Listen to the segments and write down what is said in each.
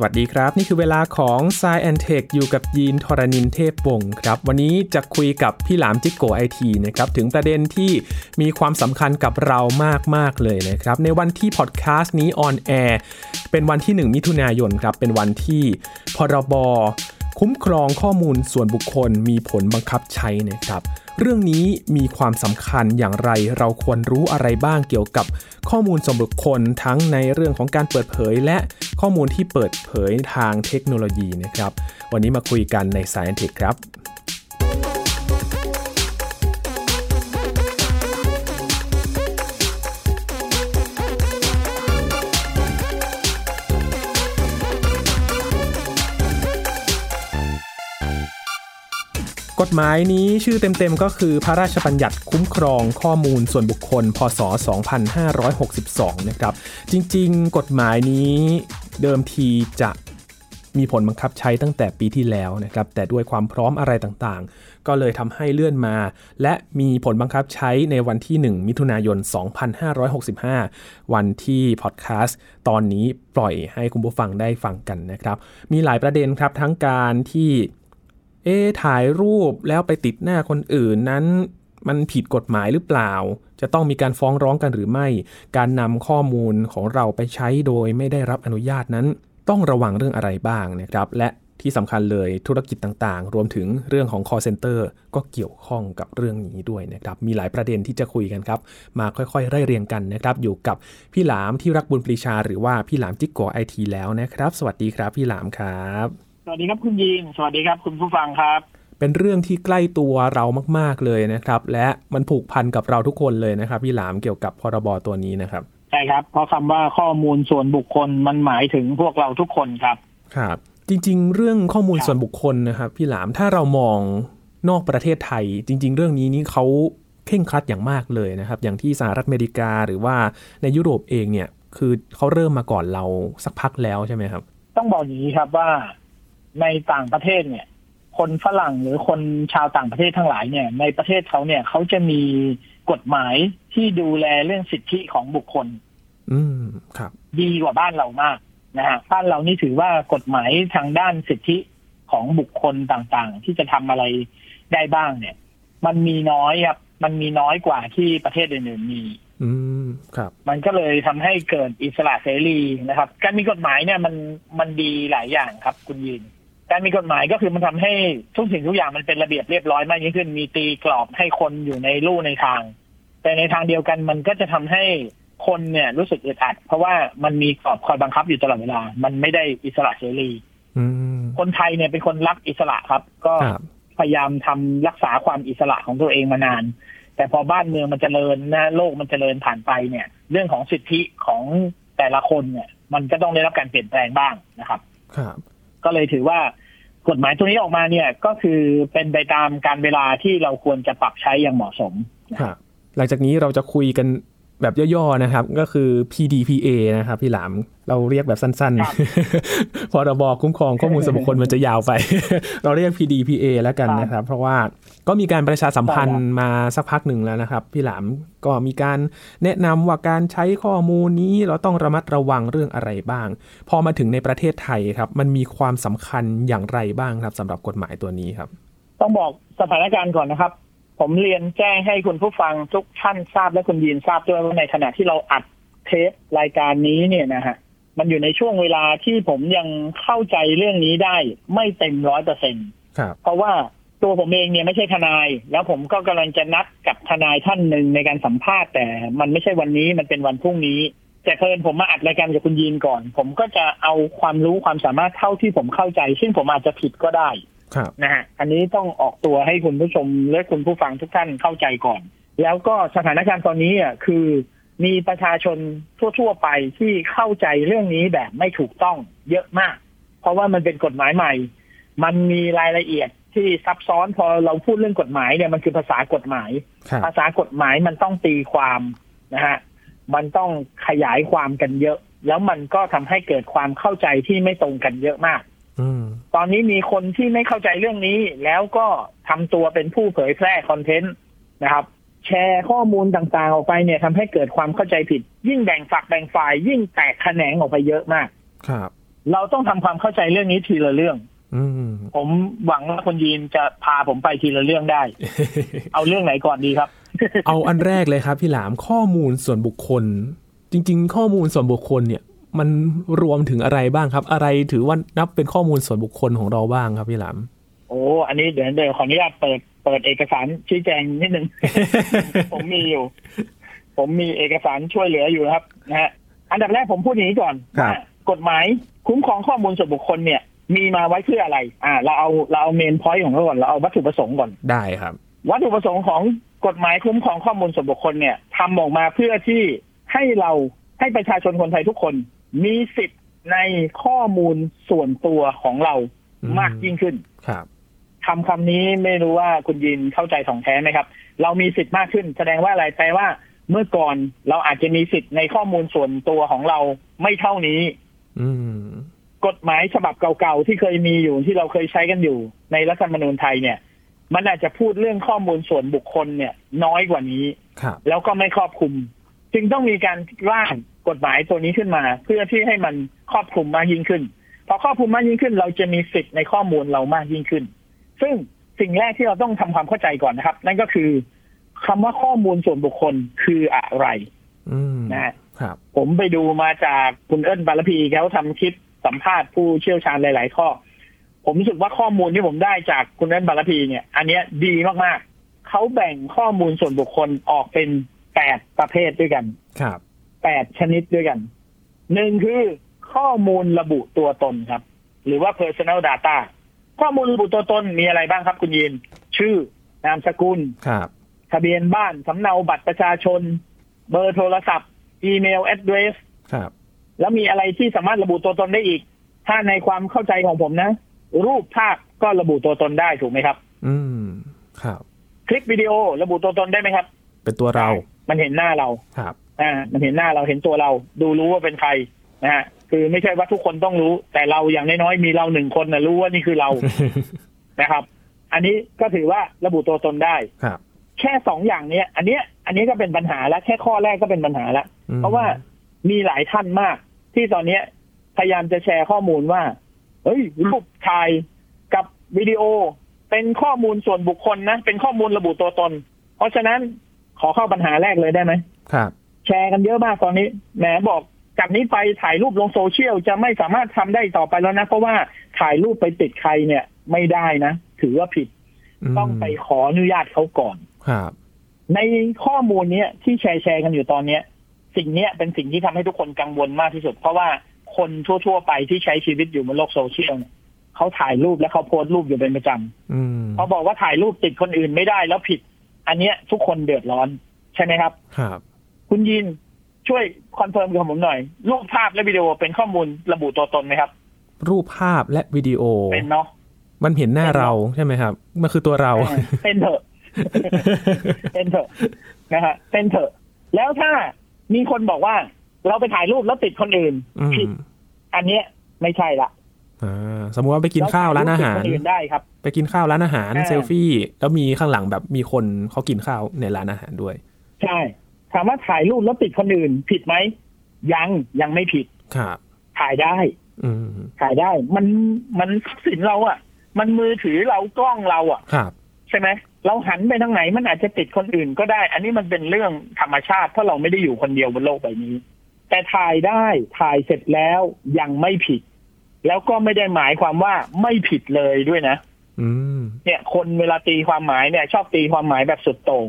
สวัสดีครับ นี่คือเวลาของ s ซแอนเทคอยู่กับยีนทรณินเทพวงศ์ครับ วันนี้จะคุยกับพี่หลามจิ๊กโก๋ไอทีนะครับถึงประเด็นที่มีความสำคัญกับเรามาก ๆ เลยนะครับ ในวันที่พอดแคสต์นี้ on air เป็นวันที่ 1 มิถุนายนครับ เป็นวันที่พรบ คุ้มครองข้อมูลส่วนบุคคลมีผลบังคับใช้นะครับ เรื่องนี้มีความสำคัญอย่างไรเราควรรู้อะไรบ้างเกี่ยวกับข้อมูลส่วนบุคคลทั้งในเรื่องของการเปิดเผย และข้อมูลที่เปิดเผยทางเทคโนโลยีนะครับ วันนี้มาคุยกันใน Science Tech ครับ กฎหมายนี้ชื่อเต็มๆก็คือพระราชบัญญัติคุ้มครองข้อมูลส่วนบุคคล พศ 2562 นะครับ จริงๆ กฎหมายนี้เดิมทีจะมีผลบังคับใช้ตั้งแต่ปีที่แล้วนะครับ แต่ด้วยความพร้อมอะไรต่างๆ ก็เลยทำให้เลื่อนมา และมีผลบังคับใช้ในวันที่ 1 มิถุนายน 2565 วันที่พอดแคสต์ตอนนี้ปล่อยให้คุณผู้ฟังได้ฟังกันนะครับ มีหลายประเด็นครับทั้งการที่ เอ๊ถ่ายรูปแล้วไปติดหน้าคนอื่นนั้น มันผิดกฎหมายหรือเปล่า จะต้องมีการฟ้องร้องกันหรือไม่ การนำข้อมูลของเราไปใช้โดยไม่ได้รับอนุญาตนั้น ต้องระวังเรื่องอะไรบ้างนะครับ และที่สำคัญเลยธุรกิจต่างๆ รวมถึงเรื่องของ call center ก็เกี่ยวข้องกับเรื่องนี้ด้วยนะครับ มีหลายประเด็นที่จะคุยกันครับ มาค่อยๆ ไล่เรียงกันนะครับ อยู่กับพี่หลามที่รักบุญปรีชา หรือว่าพี่หลามจิ๊กโกไอทีแล้วนะครับ สวัสดีครับพี่หลามครับ วัสดีครับคุณยีน สวัสดีครับคุณผู้ฟังครับ เป็นเรื่องที่ใกล้ตัวเรามาก ๆ เลยนะครับ และมันผูกพันกับเราทุกคนเลยนะครับ พี่หลามเกี่ยวกับพรบตัวนี้นะครับ ใช่ครับ เพราะคำว่าข้อมูลส่วนบุคคลมันหมายถึงพวกเราทุกคนครับ ครับ จริง ๆ เรื่องข้อมูลส่วนบุคคลนะครับพี่หลามถ้าเรามองนอกประเทศไทย จริง ๆ เรื่องนี้นี่เขาเข่งครัดอย่างมากเลยนะครับ อย่างที่สหรัฐอเมริกาหรือว่าในยุโรปเองเนี่ย คือเขาเริ่มมาก่อนเราสักพักแล้วใช่ไหมครับ ต้องบอกอย่างนี้ครับว่า ในต่างประเทศเนี่ย คนฝรั่งหรือคนชาวต่างประเทศทั้งหลายเนี่ย ในประเทศเขาเนี่ยเขาจะมีกฎหมายที่ดูแลเรื่องสิทธิของบุคคล อืมครับ ดีกว่าบ้านเรามากนะฮะบ้านเรานี่ถือว่ากฎหมายทางด้านสิทธิของบุคคลต่างๆ ที่จะทำอะไรได้บ้างเนี่ย มันมีน้อยครับ มันมีน้อยกว่าที่ประเทศอื่นๆมี อืมครับ มันก็เลยทำให้เกิดอิสระเสรีนะครับ การมีกฎหมายเนี่ยมันมันดีหลายอย่างครับ คุณยิน การมีกฎหมายก็คือมันทำให้ทุกสิ่งทุกอย่างมันเป็นระเบียบเรียบร้อยมากยิ่งขึ้น มีตีกรอบให้คนอยู่ในลู่ในทาง แต่ในทางเดียวกันมันก็จะทำให้คนเนี่ยรู้สึกอึดอัด เพราะว่ามันมีกรอบคอยบังคับอยู่ตลอดเวลา มันไม่ได้อิสระเสรีอืมคนไทยเนี่ยเป็นคนรักอิสระครับ ก็ครับพยายามทำรักษาความอิสระของตัวเองมานาน แต่พอบ้านเมืองมันจเจริญนะโลกมันจเจริญผ่านไปเนี่ย เรื่องของสิทธิของแต่ละคนเนี่ย มันก็ต้องได้รับการเปลี่ยนแปลงบ้างนะครับ ครับ ก็เลยถือว่ากฎหมายตัวนี้ออกมาเนี่ยก็คือเป็นไปตามการเวลาที่เราควรจะปรับใช้อย่างเหมาะสม หลังจากนี้เราจะคุยกัน แบบย่อๆนะครับ ก็คือ PDPA นะครับพี่หลามเราเรียกแบบสั้นครับๆพรบคุ้มครองข้อมูลส่วนบุคคลมันจะยาวไป เราเรียก PDPA แล้วกันนะครับ เพราะว่าก็มีการประชาสัมพันธ์มาสักพักหนึ่งแล้วนะครับ พี่หลามก็มีการแนะนำว่าการใช้ข้อมูลนี้เราต้องระมัดระวังเรื่องอะไรบ้าง พอมาถึงในประเทศไทยครับ มันมีความสำคัญอย่างไรบ้างครับสำหรับกฎหมายตัวนี้ครับ ต้องบอกสถานการณ์ก่อนนะครับ ผมเรียนแจ้งให้คุณผู้ฟังทุกท่านทราบและคุณยีนทราบด้วยว่าในขณะที่เราอัดเทปรายการนี้เนี่ยนะฮะมันอยู่ในช่วงเวลาที่ผมยังเข้าใจเรื่องนี้ได้ไม่เต็มร้อยเปอร์เซ็นครับเพราะว่าตัวผมเองเนี่ยไม่ใช่ทนาย แล้วผมก็กำลังจะนัดกับทนายท่านหนึ่งในการสัมภาษณ์ แต่มันไม่ใช่วันนี้มันเป็นวันพรุ่งนี้ แต่เพิ่นผมมาอัดรายการกับคุณยีนก่อน ผมก็จะเอาความรู้ความสามารถเท่าที่ผมเข้าใจ ซึ่งผมอาจจะผิดก็ได้ครับ นะฮะอันนี้ต้องออกตัวให้คุณผู้ชมและคุณผู้ฟังทุกท่านเข้าใจก่อน แล้วก็สถานการณ์ตอนนี้อะคือมีประชาชนทั่ว ๆ ไปที่เข้าใจเรื่องนี้แบบไม่ถูกต้องเยอะมาก เพราะว่ามันเป็นกฎหมายใหม่ มันมีรายละเอียดที่ซับซ้อนพอเราพูดเรื่องกฎหมายเนี่ยมันคือภาษากฎหมายครับภาษากฎหมายมันต้องตีความนะฮะมันต้องขยายความกันเยอะ แล้วมันก็ทำให้เกิดความเข้าใจที่ไม่ตรงกันเยอะมากอืม ตอนนี้มีคนที่ไม่เข้าใจเรื่องนี้ แล้วก็ทำตัวเป็นผู้เผยแพร่คอนเทนต์นะครับ แชร์ข้อมูลต่างๆ ออกไปเนี่ยทำให้เกิดความเข้าใจผิด ยิ่งแบ่งฝักแบ่งฝ่าย ยิ่งแตกแขนงออกไปเยอะมาก ครับ เราต้องทำความเข้าใจเรื่องนี้ทีละเรื่องอืมผมหวังว่าคุณยีนจะพาผมไปทีละเรื่องได้ เอาเรื่องไหนก่อนดีครับ เอาอันแรกเลยครับ พี่หลามข้อมูลส่วนบุคคล จริง ๆ ข้อมูลส่วนบุคคลเนี่ย มันรวมถึงอะไรบ้างครับ อะไรถือว่านับเป็นข้อมูลส่วนบุคคลของเราบ้างครับพี่หลามโอ้อันนี้เดี๋ยวเดี๋ยวขออนุญาตเปิดเปิดเอกสารชี้แจงนิดนึง ผมมีอยู่ ผมมีเอกสารช่วยเหลืออยู่นะครับนะฮะอันดับแรกผมพูดอย่างนี้ก่อนครับว่ากฎหมายคุ้มครองข้อมูลส่วนบุคคลเนี่ย มีมาไว้เพื่ออะไร อ่า เราเอาเราเอาเมนพอยต์ของเราก่อนเราเอาวัตถุประสงค์ก่อนได้ครับ วัตถุประสงค์ของกฎหมายคุ้มครองข้อมูลส่วนบุคคลเนี่ยทำออกมาเพื่อที่ให้เราให้ประชาชนคนไทยทุกคน มีสิทธิ์ในข้อมูลส่วนตัวของเราอืมมากยิ่งขึ้น ครับคำคำนี้ไม่รู้ว่าคุณยินเข้าใจถ่องแท้ไหมครับ เรามีสิทธิ์มากขึ้น แสดงว่าอะไรแปลว่า เมื่อก่อนเราอาจจะมีสิทธิ์ในข้อมูลส่วนตัวของเราไม่เท่านี้อืมกฎหมายฉบับเก่าๆที่เคยมีอยู่ที่เราเคยใช้กันอยู่ ในรัฐธรรมนูญไทยเนี่ย มันอาจจะพูดเรื่องข้อมูลส่วนบุคคลเนี่ย น้อยกว่านี้ครับแล้วก็ไม่ครอบคลุม จึงต้องมีการร่าง กฎหมายตัวนี้ขึ้นมา เพื่อที่ให้มันครอบคลุมมากยิ่งขึ้นพอครอบคลุมมากยิ่งขึ้น เราจะมีสิทธิ์ในข้อมูลเรามากยิ่งขึ้น ซึ่งสิ่งแรกที่เราต้องทำความเข้าใจก่อนนะครับ นั่นก็คือคำว่าข้อมูลส่วนบุคคลคืออะไรอืมนะฮะครับ ผมไปดูมาจากคุณเอิญบารพีเขาทำคลิปสัมภาษณ์ผู้เชี่ยวชาญหลาย ๆ ข้อ ผมรู้สึกว่าข้อมูลที่ผมได้จากคุณเอิญบารพีเนี่ย อันเนี้ยดีมากๆเขาแบ่งข้อมูลส่วนบุคคลออกเป็นแปดประเภทด้วยกัน ครับ แปดชนิดด้วยกัน หนึ่งคือข้อมูลระบุตัวตนครับ หรือว่า personal data ข้อมูลระบุตัวตนมีอะไรบ้างครับคุณยิน ชื่อนามสกุลครับทะเบียนบ้าน สำเนาบัตรประชาชน เบอร์โทรศัพท์ อีเมล address ครับ แล้วมีอะไรที่สามารถระบุตัวตนได้อีก ถ้าในความเข้าใจของผมนะ รูปภาพก็ระบุตัวตนได้ถูกไหมครับ อืม ครับ คลิปวิดีโอระบุตัวตนได้ไหมครับ เป็นตัวเรา มันเห็นหน้าเราครับ อ่ามันเห็นหน้าเราเห็นตัวเรา ดูรู้ว่าเป็นใครนะฮะคือไม่ใช่ว่าทุกคนต้องรู้ แต่เราอย่างน้อยๆมีเราหนึ่งคนนะรู้ว่านี่คือเรานะครับ อันนี้ก็ถือว่าระบุตัวตนได้ครับแค่สองอย่างเนี้ย อันเนี้ย อันนี้ก็เป็นปัญหาแล้วแค่ข้อแรกก็เป็นปัญหาแล้วอืมเพราะว่ามีหลายท่านมาก ที่ตอนเนี้ย พยายามจะแชร์ข้อมูลว่าเฮ้ยรูปถ่ายกับวิดีโอ เป็นข้อมูลส่วนบุคคลนะเป็นข้อมูลระบุตัวตน เพราะฉะนั้นขอเข้าปัญหาแรกเลยได้ไหมครับ แชร์กันเยอะมากตอนนี้แหมบอกจากนี้ไปถ่ายรูปลงโซเชียลจะไม่สามารถทำได้ต่อไปแล้วนะ เพราะว่าถ่ายรูปไปติดใครเนี่ย ไม่ได้นะ ถือว่าผิดมต้องไปขออนุญาตเขาก่อนครับในข้อมูลเนี้ยที่แชร์แชร์กันอยู่ตอนเนี้ย สิ่งเนี้ยเป็นสิ่งที่ทำให้ทุกคนกังวลมากที่สุด เพราะว่าคนทั่ว ๆ ไปที่ใช้ชีวิตอยู่บนโลกโซเชียลเนี่ยเขาถ่ายรูปและเขาโพสต์รูปอยู่เป็นประจำ อืม เขาบอกว่าถ่ายรูปติดคนอื่นไม่ได้แล้วผิด อันเนี้ยทุกคนเดือดร้อนใช่ไหมครับ ครับ คุณยินช่วย confirm กับผมหน่อย รูปภาพและวิดีโอเป็นข้อมูลระบุตัวตนไหมครับ รูปภาพและวิดีโอเป็นเนาะมันเห็นหน้าเราใช่ไหมครับ มันคือตัวเราเออเป็นเถอะเป็นเถอะนะฮะเป็นเถอะ แล้วถ้ามีคนบอกว่า เราไปถ่ายรูปแล้วติดคนอื่นอืมผิดอันเนี้ยไม่ใช่ละอ่าสมมุติว่าไปกินข้าวร้านอาหารเติดคนอื่นได้ครับ ไปกินข้าวร้านอาหารอ่าเซลฟี่ แล้วมีข้างหลังแบบมีคนเขากินข้าวในร้านอาหารด้วย ใช่ ถามว่าถ่ายรูปแล้วติดคนอื่น ผิดไหมยังยังไม่ผิดครับถ่ายได้ อืมถ่ายได้ มันมันทรัพย์สินเราอะ่ะ มันมือถือเรากล้องเราอะ่ะครับ ใช่ไหมเราหันไปทางไหนมันอาจจะติดคนอื่นก็ได้ อันนี้มันเป็นเรื่องธรรมชาติเพราะเราไม่ได้อยู่คนเดียวบนโลกใบนี้ แต่ถ่ายได้ถ่ายเสร็จแล้วยังไม่ผิด แล้วก็ไม่ได้หมายความว่าไม่ผิดเลยด้วยนะอืมเนี่ย คนเวลาตีความหมายเนี่ย ชอบตีความหมายแบบสุดโต่ง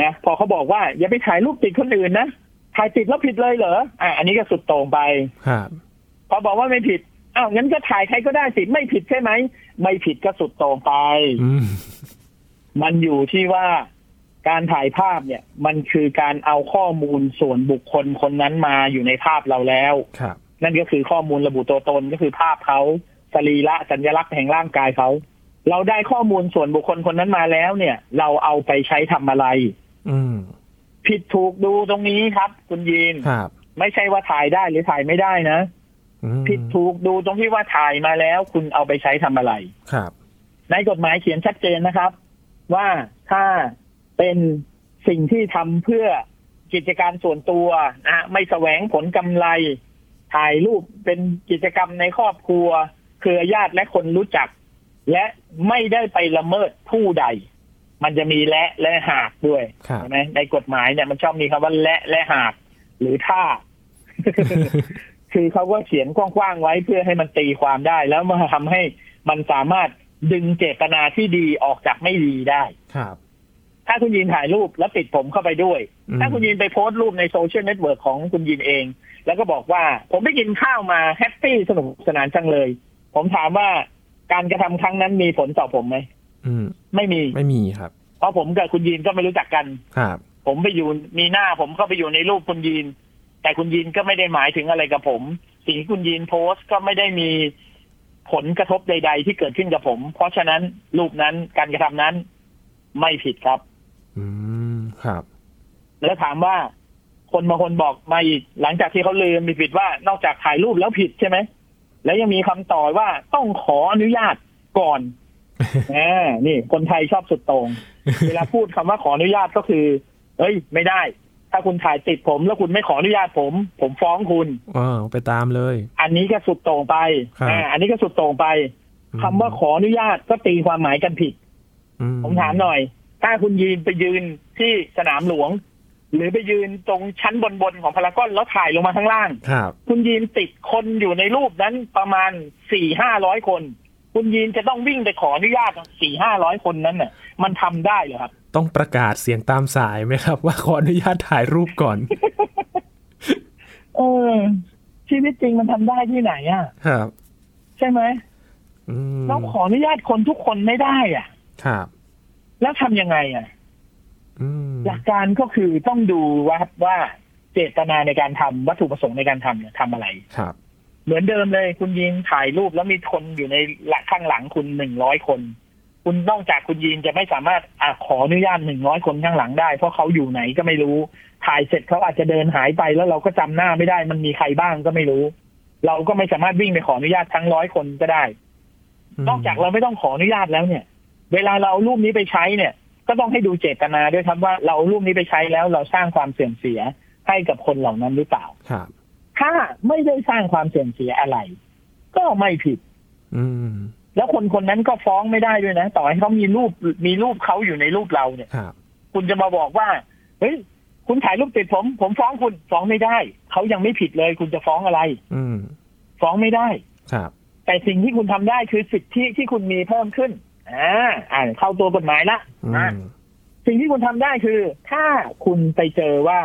นะพอเขาบอกว่าอย่าไปถ่ายรูปติดคนอื่นนะถ่ายติดแล้วผิดเลยเหรออะอันนี้ก็สุดโต่งไปครับพอบอกว่าไม่ผิดอ้าวงั้นก็ถ่ายใครก็ได้สิไม่ผิดใช่ไหมไม่ผิดก็สุดโต่งไปอืมมันอยู่ที่ว่าการถ่ายภาพเนี่ย มันคือการเอาข้อมูลส่วนบุคคลคนนั้นมาอยู่ในภาพเราแล้วครับนั่นก็คือข้อมูลระบุตัวตนก็คือภาพเขาสรีระสัญลักษณ์แห่งร่างกายเขา เราได้ข้อมูลส่วนบุคคลคนนั้นมาแล้วเนี่ย เราเอาไปใช้ทำอะไร อืมผิดถูกดูตรงนี้ครับ คุณยีนครับ ไม่ใช่ว่าถ่ายได้หรือถ่ายไม่ได้นะอืมผิดถูกดูตรงที่ว่าถ่ายมาแล้ว คุณเอาไปใช้ทำอะไรครับ ในกฎหมายเขียนชัดเจนนะครับ ว่าถ้าเป็นสิ่งที่ทำเพื่อกิจการส่วนตัวนะฮะไม่แสวงผลกำไรทถ่ายรูปเป็นกิจกรรมในครอบครัว เครือญาติและคนรู้จัก และไม่ได้ไปละเมิดผู้ใด มันจะมีและและหากด้วยครับใช่ไหมในกฎหมายเนี่ยมันชอบมีคำว่าและและหาก หรือถ้า คือเขาก็เขียนกว้างๆไว้เพื่อให้มันตีความได้ แล้วมาทำให้มันสามารถดึงเจตนาที่ดีออกจากไม่ดีได้ครับ ถ้าคุณยินถ่ายรูปแล้วติดผมเข้าไปด้วยอืมถ้าคุณยินไปโพสต์รูปใน social network ของคุณยินเอง แล้วก็บอกว่า ผมไปกินข้าวมา happy สนุกสนานจังเลย ผมถามว่าการกระทำครั้งนั้นมีผลต่อผมไหม อืมไม่มีไม่มีครับ เพราะผมกับคุณยินก็ไม่รู้จักกันครับ ผมไปอยู่มีหน้าผมก็ไปอยู่ในรูปคุณยีน แต่คุณยีนก็ไม่ได้หมายถึงอะไรกับผม สิ่งที่คุณยีนโพสต์ก็ไม่ได้มีผลกระทบใด ๆ ที่เกิดขึ้นกับผม เพราะฉะนั้นรูปนั้นการกระทำนั้น ไม่ผิดครับ อืมครับ แล้วถามว่าคนบางคนบอกมาอีกหลังจากที่เขาลืมมีผิดว่านอกจากถ่ายรูปแล้วผิดใช่ไหมแล้วยังมีคำต่อว่าต้องขออนุญาตก่อน อ่านี่คนไทยชอบสุดโตรง เวลาพูดคำว่าขออนุญาตก็คือ เอ้ย ไม่ได้ ถ้าคุณถ่ายติดผม แล้วคุณไม่ขออนุญาตผม ผมฟ้องคุณว้าวไปตามเลย อันนี้ก็สุดโต่งไปครับอ่าอันนี้ก็สุดโต่งไปอืมคำว่าขออนุญาตก็ตีความหมายกันผิดอืผมถามหน่อย ถ้าคุณยืนไปยืนที่สนามหลวง หรือไปยืนตรงชั้นบนๆของพารากอนแล้วถ่ายลงมาข้างล่าง ครับ คุณยีนติดคนอยู่ในรูปนั้นประมาณสี่ห้าร้อยคน คุณยีนจะต้องวิ่งไปขออนุญาตสี่ห้าร้อยคนนั้นน่ะ มันทำได้เหรอครับ ต้องประกาศเสียงตามสายไหมครับ ว่าขออนุญาตถ่ายรูปก่อนเออชีวิตจริงมันทำได้ที่ไหนอะครับ ใช่ไหมอืมเราขออนุญาตคนทุกคนไม่ได้ อะ ครับ แล้วทำยังไงอะอืมหลักการก็คือต้องดูว่าว่าเจตนาในการทำวัตถุประสงค์ในการทำเนี่ยทำอะไรครับ เหมือนเดิมเลย คุณยินถ่ายรูปแล้วมีคนอยู่ในหลักข้างหลังคุณหนึ่งร้อยคน คุณนอกจากคุณยินจะไม่สามารถอะขออนุญาตหนึ่งร้อยคนข้างหลังได้ เพราะเขาอยู่ไหนก็ไม่รู้ ถ่ายเสร็จเขาอาจจะเดินหายไปแล้วเราก็จำหน้าไม่ได้มันมีใครบ้างก็ไม่รู้ เราก็ไม่สามารถวิ่งไปขออนุญาตทั้งร้อยคนก็ได้ นอกจากเราไม่ต้องขออนุญาตแล้วเนี่ย เวลาเราเอารูปนี้ไปใช้เนี่ย ก็ต้องให้ดูเจตนาด้วยครับว่าเราเอารูปนี้ไปใช้แล้วเราสร้างความเสื่อมเสียให้กับคนเหล่านั้นหรือเปล่าครับ ถ้าไม่ได้สร้างความเสื่อมเสียอะไร ก็ไม่ผิด อืม แล้วคนคนนั้นก็ฟ้องไม่ได้ด้วยนะ ต่อให้เขามีรูปมีรูปเขาอยู่ในรูปเราเนี่ยครับคุณจะมาบอกว่าเฮ้ยคุณถ่ายรูปติดผม ผมฟ้องคุณฟ้องไม่ได้เขายังไม่ผิดเลย คุณจะฟ้องอะไร อืม ฟ้องไม่ได้ ครับ แต่สิ่งที่คุณทำได้คือสิทธิที่คุณมีเพิ่มขึ้นอ่าอ่านเข้าตัวกฎหมายละอือ่ามสิ่งที่คุณทำได้คือ ถ้าคุณไปเจอว่า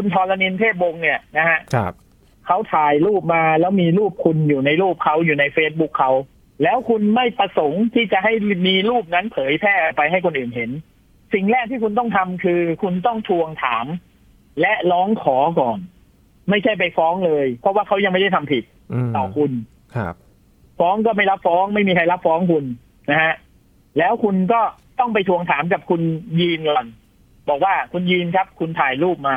คุณทรณินเทพบงศ์เนี่ยนะฮะครับเขาถ่ายรูปมาแล้วมีรูปคุณอยู่ในรูปเขาอยู่ในเฟซบุ๊กเขาแล้วคุณไม่ประสงค์ที่จะให้มีรูปนั้นเผยแพร่ไปให้คนอื่นเห็น สิ่งแรกที่คุณต้องทำคือ คุณต้องทวงถาม และร้องขอก่อน ไม่ใช่ไปฟ้องเลย เพราะว่าเขายังไม่ได้ทำผิดอืมต่อคุณครับ ฟ้องก็ไม่รับฟ้องไม่มีใครรับฟ้องคุณนะฮะแล้วคุณก็ต้องไปทวงถามกับคุณยีนก่อนบอกว่าคุณยีนครับ คุณถ่ายรูปมา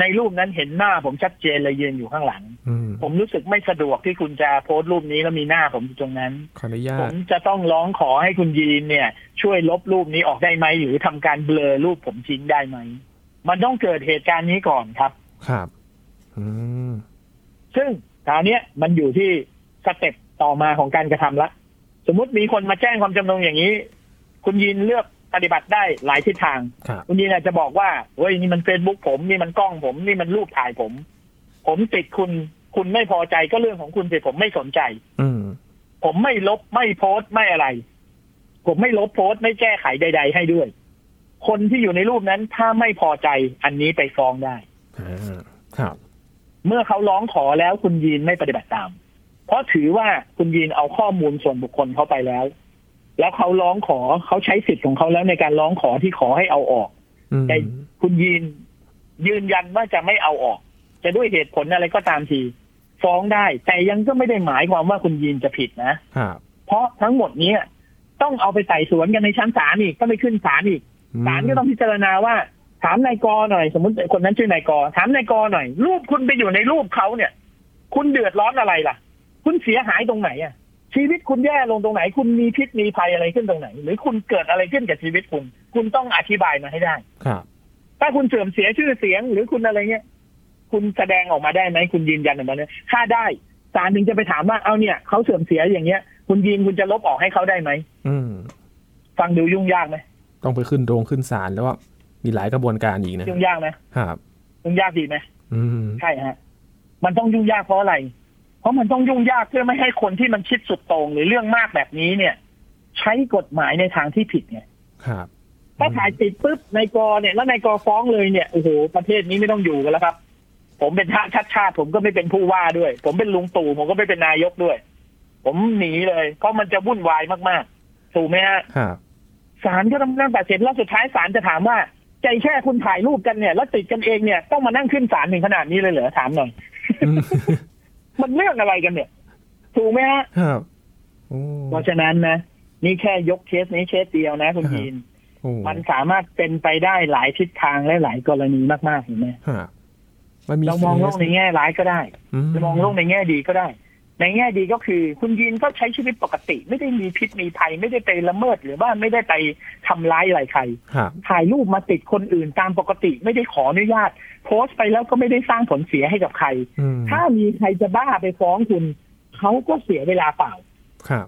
ในรูปนั้นเห็นหน้าผมชัดเจนเลยยืนอยู่ข้างหลังอืมผมรู้สึกไม่สะดวกที่คุณจะโพสต์รูปนี้แล้วมีหน้าผมอยู่ตรงนั้นขออนุญาผตมจะต้องร้องขอให้คุณยีนเนี่ย ช่วยลบรูปนี้ออกได้ไหมหรือทำการเบลอรูปผมทิ้งได้ไหม มันต้องเกิดเหตุการณ์นี้ก่อนครับ ครับ อืมซึ่งคราวเนี้ยมันอยู่ที่ step ต่อมาของการกระทำละ สมมติมีคนมาแจ้งความจำนงอย่างนี้ คุณยินเลือก ปฏิบัติได้หลายทิศทางครับคุณยินอาจจะบอกว่าเฮ้ยนี่มันเฟซบุ๊กผมนี่มันกล้องผมนี่มันรูปถ่ายผม ผมติดคุณคุณไม่พอใจก็เรื่องของคุณสิผมไม่สนใจ อืมผมไม่ลบไม่โพสต์ไม่อะไร ผมไม่ลบโพสต์ไม่แก้ไขใด ๆ ให้ด้วย คนที่อยู่ในรูปนั้นถ้าไม่พอใจอันนี้ไปฟ้องได้อ่าครับ เมื่อเขาร้องขอแล้วคุณยีนไม่ปฏิบัติตาม เพราะถือว่าคุณยีนเอาข้อมูลส่วนบุคคลเขาไปแล้ว แล้วเขาร้องขอเขาใช้สิทธิ์ของเขาแล้วในการร้องขอที่ขอให้เอาออกอืมแต่คุณยีนยืนยันว่าจะไม่เอาออก จะด้วยเหตุผลอะไรก็ตามที ฟ้องได้ แต่ยังก็ไม่ได้หมายความว่าคุณยีนจะผิดนะครับเพราะทั้งหมดเนี้ยต้องเอาไปไต่สวนกันในชั้นศาลอีกต้องไปขึ้นศาลอีกอืมศาลก็ต้องพิจารณาว่า ถามนายกอหน่อย สมมติคนนั้นชื่อนายกอถามนายกอหน่อย รูปคุณไปอยู่ในรูปเขาเนี่ย คุณเดือดร้อนอะไรล่ะ คุณเสียหายตรงไหนอะ ชีวิตคุณแย่ลงตรงไหน คุณมีพิษมีภัยอะไรขึ้นตรงไหน หรือคุณเกิดอะไรขึ้นกับชีวิตคุณ คุณต้องอธิบายมาให้ได้ ครับ ถ้าคุณเสื่อมเสียชื่อเสียง หรือคุณอะไรเงี้ย คุณแสดงออกมาได้ไหมคุณยืนยันออกมาเนี่ยถ้าได้ศาลถึงจะไปถามว่าเอาเนี่ยเขาเสื่อมเสียอย่างเงี้ย คุณยืนคุณจะลบออกให้เขาได้ไหมอืมฟังดูยุ่งยากไหมต้องไปขึ้นโรงขึ้นศาลแล้วว่ามีหลายกระบวนการอีกนะยุ่งยากไหมครับยุ่งยากดีไหมอืมใช่ฮะมันต้องยุ่งยากเพราะอะไรเพ ราะมันต้องยุ่งยากเพื่อไม่ให้คนที่มันคิดสุดโต่งหรือเรื่องมากแบบนี้เนี่ย ใช้กฎหมายในทางที่ผิดไงครับถ้าถ่ายติดปุ๊บนายกเนี่ยแล้วนายกฟ้องเลยเนี่ยโอ้โหประเทศนี้ไม่ต้องอยู่กันแล้วครับ ผมเป็นชาติชาติชาติผมก็ไม่เป็นผู้ว่าด้วย ผมเป็นลุงตู่ผมก็ไม่เป็นนายกด้วย ผมหนีเลย เพราะมันจะวุ่นวายมากๆถูกไหมฮะครับศาลก็ต้องนั่งตัดสินแล้วสุดท้ายศาลจะถามว่า ใจแค่คุณถ่ายรูปกันเนี่ย แล้วติดกันเองเนี่ยต้องมานั่งขึ้นศาลถึงขนาดนี้เลยเหรอถามหน่อยอื มมันเรื่องอะไรกันเนี่ย ถูกไหมฮะครับโอ้เพราะฉะนั้นนะ นี่แค่ยกเคสนี้เคสเดียวนะคุณยีนโอ้มันสามารถเป็นไปได้หลายทิศทางและหลายกรณีมากๆเห็นไหมครับมันมีเรามองโลกในแง่ร้ายก็ได้อืมเรามองโลกในแง่ดีก็ได้ ในแง่ดีก็คือ คุณยีนก็ใช้ชีวิตปกติ ไม่ได้มีพิษมีภัย ไม่ได้ไปละเมิดหรือว่าไม่ได้ไปทำร้ายอะไรใครครับถ่ายรูปมาติดคนอื่นตามปกติไม่ได้ขออนุญาต โพสต์ไปแล้วก็ไม่ได้สร้างผลเสียให้กับใครอืมถ้ามีใครจะบ้าไปฟ้องคุณเขาก็เสียเวลาเปล่าครับ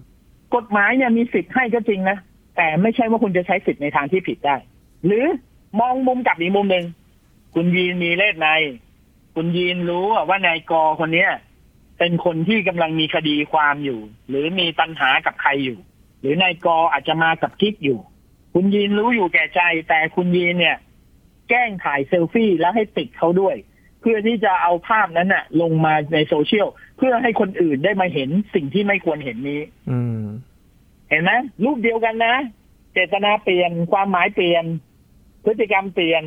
กฎหมายเนี่ยมีสิทธิ์ให้ก็จริงนะ แต่ไม่ใช่ว่าคุณจะใช้สิทธิ์ในทางที่ผิดได้ หรือมองมุมกลับอีกมุมหนึ่งคุณยีนมีเลขใน คุณยีนรู้ว่านายกอคนเนี้ย เป็นคนที่กำลังมีคดีความอยู่ หรือมีปัญหากับใครอยู่ หรือนายกออาจจะมากับกิ๊กอยู่ คุณยีนรู้อยู่แก่ใจ แต่คุณยีนเนี่ย แกล้งถ่ายเซลฟี่แล้วให้ติดเขาด้วย เพื่อที่จะเอาภาพนั้นน่ะ ลงมาในโซเชียลเพื่อให้คนอื่นได้มาเห็นสิ่งที่ไม่ควรเห็นนี้ อืม เห็นไหมรูปเดียวกันนะ เจตนาเปลี่ยนความหมายเปลี่ยน พฤติกรรมเปลี่ยน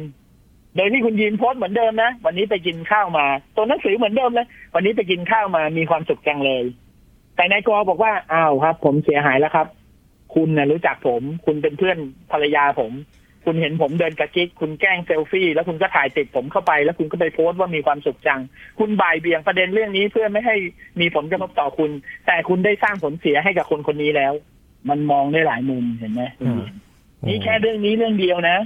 โดยที่คุณยินโพสต์เหมือนเดิมนะ วันนี้ไปกินข้าวมา ตัวหนังสือเหมือนเดิมเลย วันนี้ไปกินข้าวมามีความสุขจังเลย แต่นายกอบอกว่าอ้าวครับ ผมเสียหายแล้วครับ คุณนะรู้จักผม คุณเป็นเพื่อนภรรยาผม คุณเห็นผมเดินกระจิกคุณแกล้งเซลฟี่ แล้วคุณก็ถ่ายติดผมเข้าไป แล้วคุณก็ไปโพสต์ว่ามีความสุขจัง คุณบ่ายเบี่ยงประเด็นเรื่องนี้เพื่อไม่ให้มีผลกระทบต่อคุณ แต่คุณได้สร้างผลเสียให้กับคนคนนี้แล้ว มันมองได้หลายมุมเห็นไหมคุณหญิงนี่แค่เรื่องนี้เรื่องเดียวนะ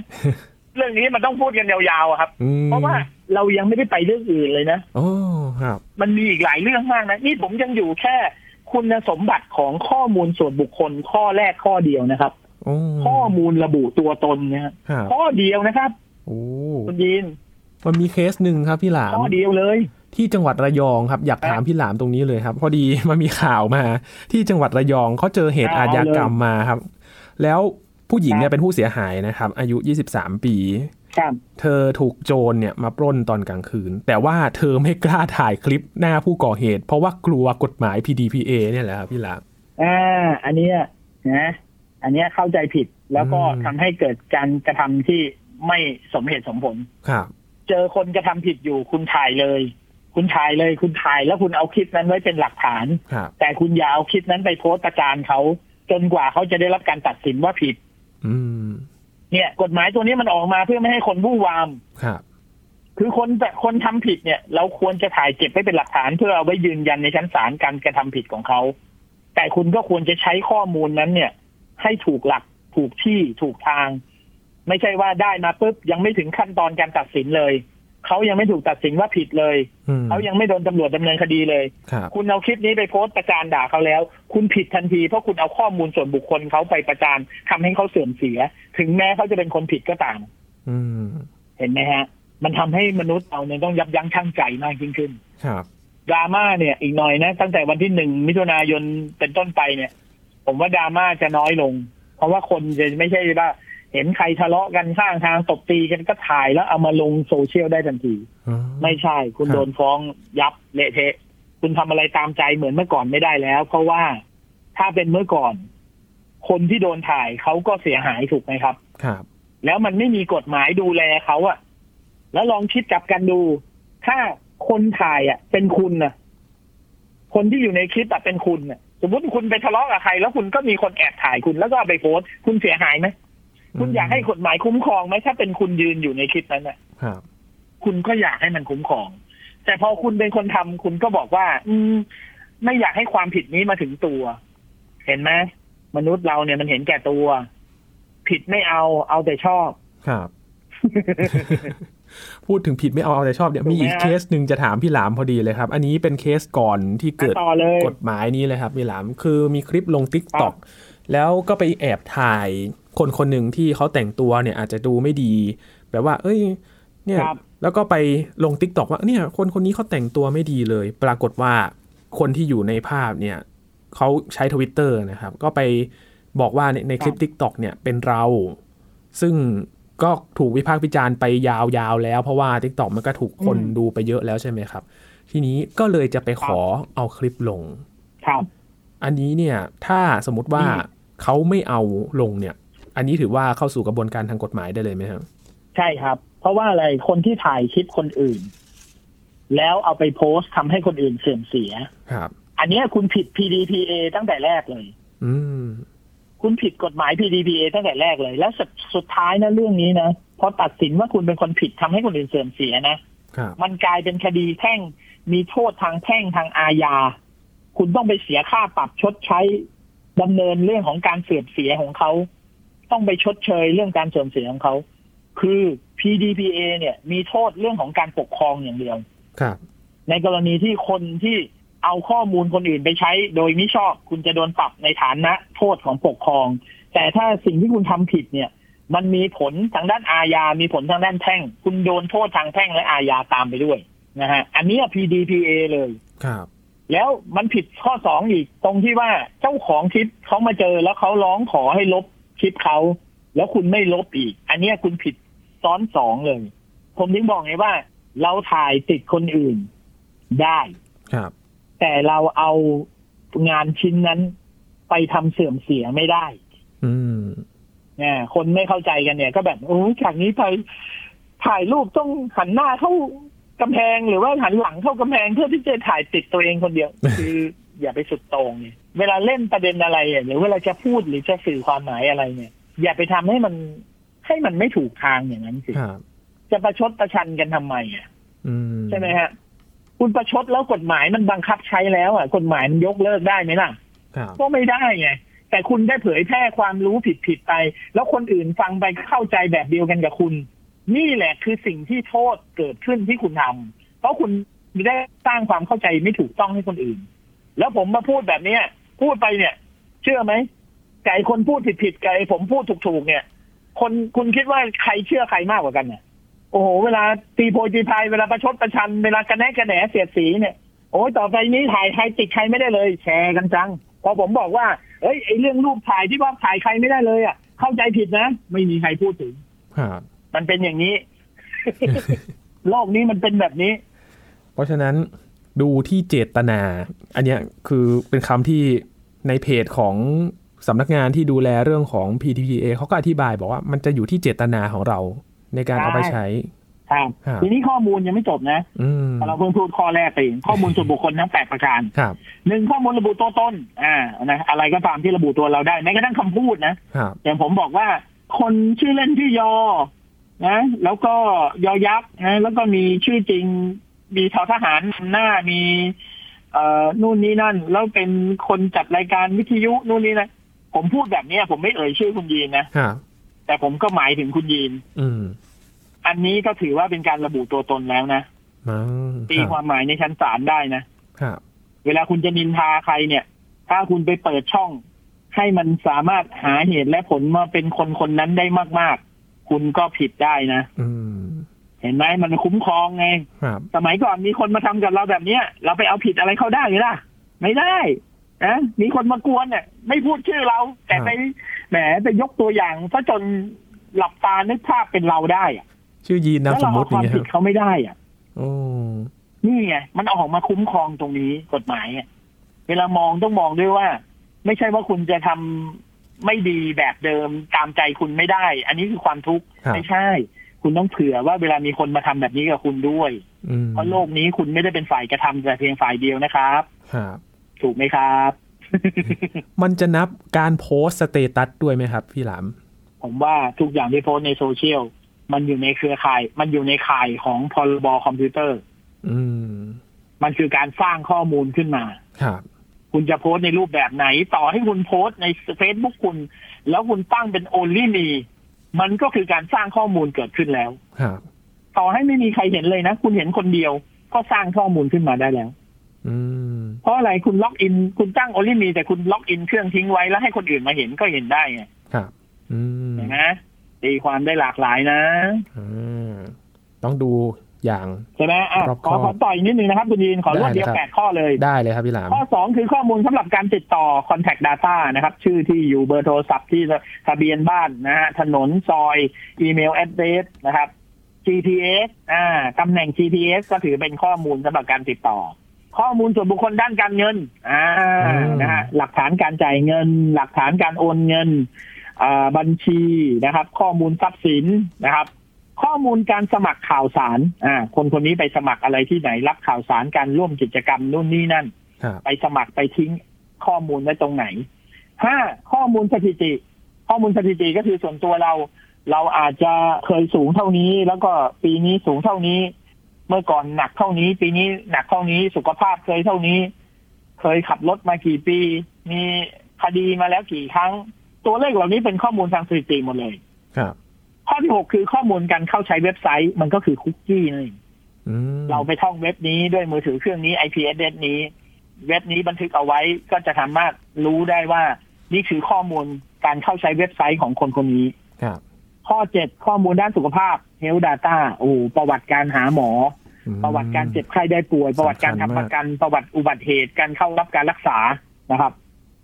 เรื่องนี้มันต้องพูดกันยาวๆอะครับอืมเพราะว่าเรายังไม่ได้ไปเรื่องอื่นเลยนะโอ้ครับ มันมีอีกหลายเรื่องมากนะนี่ผมยังอยู่แค่คุณสมบัติของข้อมูลส่วนบุคคลข้อแรกข้อเดียวนะครับโอ้ข้อมูลระบุตัวตนนะฮะครับข้อเดียวนะครับโอ้คุณยินมันมีเคสหนึ่งครับพี่หลามข้อเดียวเลย ที่จังหวัดระยองครับ อยากถามพี่หลามตรงนี้เลยครับ พอดีมันมีข่าวมา ที่จังหวัดระยองเขาเจอเหตุเอาอาญากรรมเลยมาครับ แล้ว ผู้หญิงเนี่ครัยบเป็นผู้เสียหายนะครับ อายุ 23 ปีครับเธอถูกโจรเนี่ยมาปล้นตอนกลางคืน แต่ว่าเธอไม่กล้าถ่ายคลิปหน้าผู้ก่อเหตุ เพราะว่ากลัวกฎหมาย PDPA เนี่ยแหละครับพี่หลามอ่าอันเนี้ยนะอันเนี้ยเข้าใจผิดแล้วก็อืมทำให้เกิดการกระทำที่ไม่สมเหตุสมผลครับ เจอคนกระทำผิดอยู่คุณถ่ายเลย คุณถ่ายเลย คุณถ่ายแล้วคุณเอาคลิปนั้นไว้เป็นหลักฐานครับแต่คุณอย่าเอาคลิปนั้นไปโพสต์ประจานเขาจนกว่าเขาจะได้รับการตัดสินว่าผิดอืม เนี่ย กฎหมายตัวนี้มันออกมาเพื่อไม่ให้คนวู่วาม ครับ คือคนแต่คนทำผิดเนี่ย เราควรจะถ่ายเก็บไว้เป็นหลักฐาน เพื่อเอาไว้ยืนยันในชั้นศาลการกระทำผิดของเขา แต่คุณก็ควรจะใช้ข้อมูลนั้นเนี่ย ให้ถูกหลักถูกที่ถูกทาง ไม่ใช่ว่าได้มาปุ๊บยังไม่ถึงขั้นตอนการตัดสินเลย เขายังไม่ถูกตัดสินว่าผิดเลยอืมเขายังไม่โดนตำรวจดำเนินคดีเลยครับคุณเอาคลิปนี้ไปโพสต์ประจานด่าเขาแล้ว คุณผิดทันทีเพราะคุณเอาข้อมูลส่วนบุคคลเขาไปประจานทำให้เขาเสื่อมเสีย ถึงแม้เขาจะเป็นคนผิดก็ตามอืมเห็นไหมฮะ มันทำให้มนุษย์เราเนี่ยต้องยับยั้งชั่งใจมากยิ่งขึ้น ครับดราม่าเนี่ยอีกหน่อยนะ ตั้งแต่วันที่หนึ่งมิถุนายนเป็นต้นไปเนี่ย ผมว่าดราม่าจะน้อยลง เพราะว่าคนจะไม่ใช่ว่า เห็นใครทะเลาะกันข้างทางตบตีกันก็ถ่ายแล้วเอามาลงโซเชียลได้ทันทีอ๋อไม่ใช่คุณครับโดนฟ้องยับเละเทะ คุณทำอะไรตามใจเหมือนเมื่อก่อนไม่ได้แล้ว เพราะว่าถ้าเป็นเมื่อก่อน คนที่โดนถ่ายเขาก็เสียหายถูกไหมครับ ครับ แล้วมันไม่มีกฎหมายดูแลเขาอะแล้วลองคิดกลับกันดู ถ้าคนถ่ายอะเป็นคุณนะคนที่อยู่ในคลิปอะเป็นคุณน่ะสมมติคุณไปทะเลาะกับใคร แล้วคุณก็มีคนแอบถ่ายคุณแล้วก็เอาไปโพสต์คุณเสียหายไหม คุณอยากให้กฎหมายคุ้มครองไหมถ้าเป็นคุณยืนอยู่ในคลิปนั้นอะครับคุณก็อยากให้มันคุ้มครอง แต่พอคุณเป็นคนทำคุณก็บอกว่า อืม ไม่อยากให้ความผิดนี้มาถึงตัว เห็นไหมมนุษย์เราเนี่ยมันเห็นแก่ตัว ผิดไม่เอาเอาแต่ชอบครับ พูดถึงผิดไม่เอาเอาแต่ชอบเนี่ยถูกไหมมีอีกฮะเคสหนึ่งจะถามพี่หลามพอดีเลยครับ อันนี้เป็นเคสก่อนที่เกิดต่อเลยกฎหมายนี้เลยครับพี่หลามคือมีคลิปลง TikTok แล้วก็ไปแอบถ่าย คนคนหนึ่งที่เขาแต่งตัวเนี่ยอาจจะดูไม่ดี แบบว่า เอ้ย เนี่ยครับแล้วก็ไปลง TikTok ว่าเนี่ย คนคนนี้เขาแต่งตัวไม่ดีเลย ปรากฏว่าคนที่อยู่ในภาพเนี่ยเขาใช้ทวิตเตอร์นะครับ ก็ไปบอกว่าในในคลิป t ิ k t o k เนี่ยเป็นเรา ซึ่งก็ถูกวิพากษ์วิจารณ์ไปยาวๆแล้ว เพราะว่า t ิ k t o k มันก็ถูกคนอืมดูไปเยอะแล้วใช่ไหมครับ ทีนี้ก็เลยจะไปขอเอาคลิปลง ครับ อันนี้เนี่ย ถ้าสมมติว่าอืมเขาไม่เอาลงเนี่ย อันนี้ถือว่าเข้าสู่กระบวนการทางกฎหมายได้เลยไหมครับใช่ครับ เพราะว่าอะไรคนที่ถ่ายคลิปคนอื่น แล้วเอาไปโพสต์ทำให้คนอื่นเสื่อมเสียครับ อันเนี้ยคุณผิด PDPA ตั้งแต่แรกเลย อืมคุณผิดกฎหมาย PDPA ตั้งแต่แรกเลย แล้วสุดสุดท้ายนะเรื่องนี้นะพอตัดสินว่าคุณเป็นคนผิดทำให้คนอื่นเสื่อมเสียนะครับมันกลายเป็นคดีแพ่งมีโทษทางแพ่งทางอาญา คุณต้องไปเสียค่าปรับชดใช้ดำเนินเรื่องของการเสื่อมเสียของเขา ต้องไปชดเชยเรื่องการเสื่อมเสียของเขาคือ PDPA เนี่ย มีโทษเรื่องของการปกครองอย่างเดียวครับ ในกรณีที่คนที่เอาข้อมูลคนอื่นไปใช้โดยมิชอบคุณจะโดนปรับในฐานะโทษของปกครอง แต่ถ้าสิ่งที่คุณทำผิดเนี่ย มันมีผลทางด้านอาญา มีผลทางด้านแพ่ง คุณโดนโทษทางแพ่งและอาญาตามไปด้วยนะฮะ อันเนี้ย PDPA เลยครับ แล้วมันผิดข้อสองอีกตรงที่ว่าเจ้าของคลิปเขามาเจอแล้วเขาร้องขอให้ลบ คลิปเขา แล้วคุณไม่ลบอีก อันเนี้ยคุณผิดซ้อนสองเลย ผมถึงบอกไงว่า เราถ่ายติดคนอื่นได้ครับ แต่เราเอางานชิ้นนั้นไปทำเสื่อมเสียไม่ได้ อืมเนี่ยคนไม่เข้าใจกันเนี่ย ก็แบบโอ้ยจากนี้ไปถ่ายรูปต้องหันหน้าเข้ากำแพงหรือว่าหันหลังเข้ากำแพงเพื่อที่จะถ่ายติดตัวเองคนเดียว คืออย่าไปสุดโต่งเนี่ย เวลาเล่นประเด็นอะไรอะหรือเวลาจะพูดหรือจะสื่อความหมายอะไรเนี่ย อย่าไปทำให้มันให้มันไม่ถูกทางอย่างนั้นสิครับจะประชดประชันกันทำไมอะอืมใช่ไหมฮะ คุณประชดแล้วกฎหมายมันบังคับใช้แล้ว อะ กฎหมายมันยกเลิกได้ไหมล่ะครับก็ไม่ได้ไงแต่คุณได้เผยแพร่ความรู้ผิดๆไป แล้วคนอื่นฟังไปเข้าใจแบบเดียวกันกับคุณ นี่แหละคือสิ่งที่โทษเกิดขึ้นที่คุณทำเพราะคุณไม่ได้สร้างความเข้าใจไม่ถูกต้องให้คนอื่น แล้วผมมาพูดแบบเนี้ย พูดไปเนี่ย เชื่อไหมไก่คนพูดผิดๆไก่ผมพูดถูกๆเนี่ย คนคุณคิดว่าใครเชื่อใครมากกว่ากันเนี่ยโอ้โหเวลาตีโพยตีพายเวลาประชดประชันเวลากระแนะกระแหนเสียดสีเนี่ยโอ้ยต่อไปนี้ถ่ายใครติดใครไม่ได้เลย แชร์กันจัง พอผมบอกว่าเอ้ยไอเรื่องรูปถ่ายที่ว่าถ่ายใครไม่ได้เลยอะ เข้าใจผิดนะ ไม่มีใครพูดถึงครับมันเป็นอย่างนี้ โลกนี้มันเป็นแบบนี้ เพราะฉะนั้นดูที่เจตนา อันเนี้ยคือเป็นคำที่ ในเพจของสำนักงานที่ดูแลเรื่องของ PTPA เขาก็อธิบายบอกว่ามันจะอยู่ที่เจตนาของเราในการเอาไปใช้ครับครับทีนี้ข้อมูลยังไม่จบนะอืมเราเพิ่งพูดข้อแรกไปเองข้อมูลส่วนบุคคลทั้งแปดประการครับหนึ่งข้อมูลระบุตัวตนอ่านะอะไรก็ตามที่ระบุตัวเราได้แม้กระทั่งคำพูดนะครับอย่างผมบอกว่า คนชื่อเล่นชื่อยอนะ แล้วก็ยอยักษ์นะแล้วก็มีชื่อจริง มีทอทหารนำหน้ามีเอ่อ นู่นนี่นั่น แล้วเป็นคนจัดรายการวิทยุนู่นนี่นะผมพูดแบบเนี้ยผมไม่เอ่ยชื่อคุณยีนนะครับแต่ผมก็หมายถึงคุณยีนอืมอันนี้ก็ถือว่าเป็นการระบุตัวตนแล้วนะมาตีครับความหมายในชั้นศาลได้นะครับเวลาคุณจะนินทาใครเนี่ย ถ้าคุณไปเปิดช่อง ให้มันสามารถหาเหตุและผลมาเป็นคนคนนั้นได้มาก ๆ คุณก็ผิดได้นะ อืม เห็นไหมมันคุ้มครองไงครับสมัยก่อนมีคนมาทำกับเราแบบเนี้ย เราไปเอาผิดอะไรเขาได้ไหมล่ะ ไม่ได้นะมีคนมากวนเนี่ย ไม่พูดชื่อเรา แต่ไปแหมไปยกตัวอย่างซะจนหลับตานึกภาพเป็นเราได้อะชื่อยีนนามแล้วสมเรามุเอาติอคย่างวามเงี้ยคผิรัดบเขาไม่ได้อะโอ้นี่ไงมันออกมาคุ้มครองตรงนี้กฎหมายอะเวลามองต้องมองด้วยว่า ไม่ใช่ว่าคุณจะทำไม่ดีแบบเดิมตามใจคุณไม่ได้ อันนี้คือความทุกข์ครับไม่ใช่ คุณต้องเผื่อว่าเวลามีคนมาทำแบบนี้กับคุณด้วยอืมเพราะโลกนี้คุณไม่ได้เป็นฝ่ายกระทำแต่เพียงฝ่ายเดียวนะครับครับถูกไหมครับ มันจะนับการโพสต์ status ด้วยไหมครับ พี่หลาม ผมว่าทุกอย่างที่โพสต์ในโซเชียลมันอยู่ในเครือข่าย มันอยู่ในข่ายของพรบคอมพิวเตอร์ อืม มันคือการสร้างข้อมูลขึ้นมาครับคุณจะโพสต์ในรูปแบบไหน ต่อให้คุณโพสต์ใน Facebook คุณ แล้วคุณตั้งเป็น only me มั นก็คือการสร้างข้อมูลเกิดขึ้นแล้วครับต่อให้ไม่มีใครเห็นเลยนะ คุณเห็นคนเดียว ก็สร้างข้อมูลขึ้นมาได้แล้วอืมเพราะอะไรคุณ log in คุณตั้ง only me แต่คุณ log in เครื่องทิ้งไว้แล้วให้คนอื่นมาเห็นก็เห็นได้ไงครับอืมเห็นไหมตีความได้หลากหลายนะอ่าต้องดู อย่างใช่ไหมอะรอบขคออบขอต่อยนิดนึงนะครับคุณยีนขอรวดเดียวได้เลยครับแปดข้อเลยได้เลยครับพี่หลามข้อสองคือข้อมูลสำหรับการติดต่อ contact data นะครับ ชื่อที่อยู่เบอร์โทรศัพท์ที่ทะเบียนบ้านนะฮะถนนซอยอีเมล address นะครับ GPS อ่าตำแหน่ง GPS ก็ถือเป็นข้อมูลสำหรับการติดต่อ ข้อมูลส่วนบุคคลด้านการเงินอ่านะฮะหลักฐานการจ่ายเงิน หลักฐานการโอนเงิน อ่าบัญชีนะครับ ข้อมูลทรัพย์สินนะครับ ข้อมูลการสมัครข่าวสาร อ่า คนคนนี้ไปสมัครอะไรที่ไหนรับข่าวสารการร่วมกิจกรรมนู่นนี่นั่นครับไปสมัครไปทิ้งข้อมูลไว้ตรงไหนห้าข้อมูลสถิติ ข้อมูลสถิติก็คือส่วนตัวเรา เราอาจจะเคยสูงเท่านี้ แล้วก็ปีนี้สูงเท่านี้ เมื่อก่อนหนักเท่านี้ ปีนี้หนักเท่านี้สุขภาพเคยเท่านี้ เคยขับรถมากี่ปี มีคดีมาแล้วกี่ครั้ง ตัวเลขเหล่านี้เป็นข้อมูลทางสถิติหมดเลย ครับ ข้อที่หกคือข้อมูลการเข้าใช้เว็บไซต์ มันก็คือคุกกี้นั่นเองอืมเราไปท่องเว็บนี้ด้วยมือถือเครื่องนี้ IP address นี้ เว็บนี้บันทึกเอาไว้ก็จะสามารถรู้ได้ว่า นี่คือข้อมูลการเข้าใช้เว็บไซต์ของคนคนนี้ครับข้อเจ็ดข้อมูลด้านสุขภาพ Health Data โอ้ประวัติการหาหมออืมประวัติการเจ็บไข้ได้ป่วย ประวัติการทำประกัน ประวัติอุบัติเหตุการเข้ารับการรักษานะครับ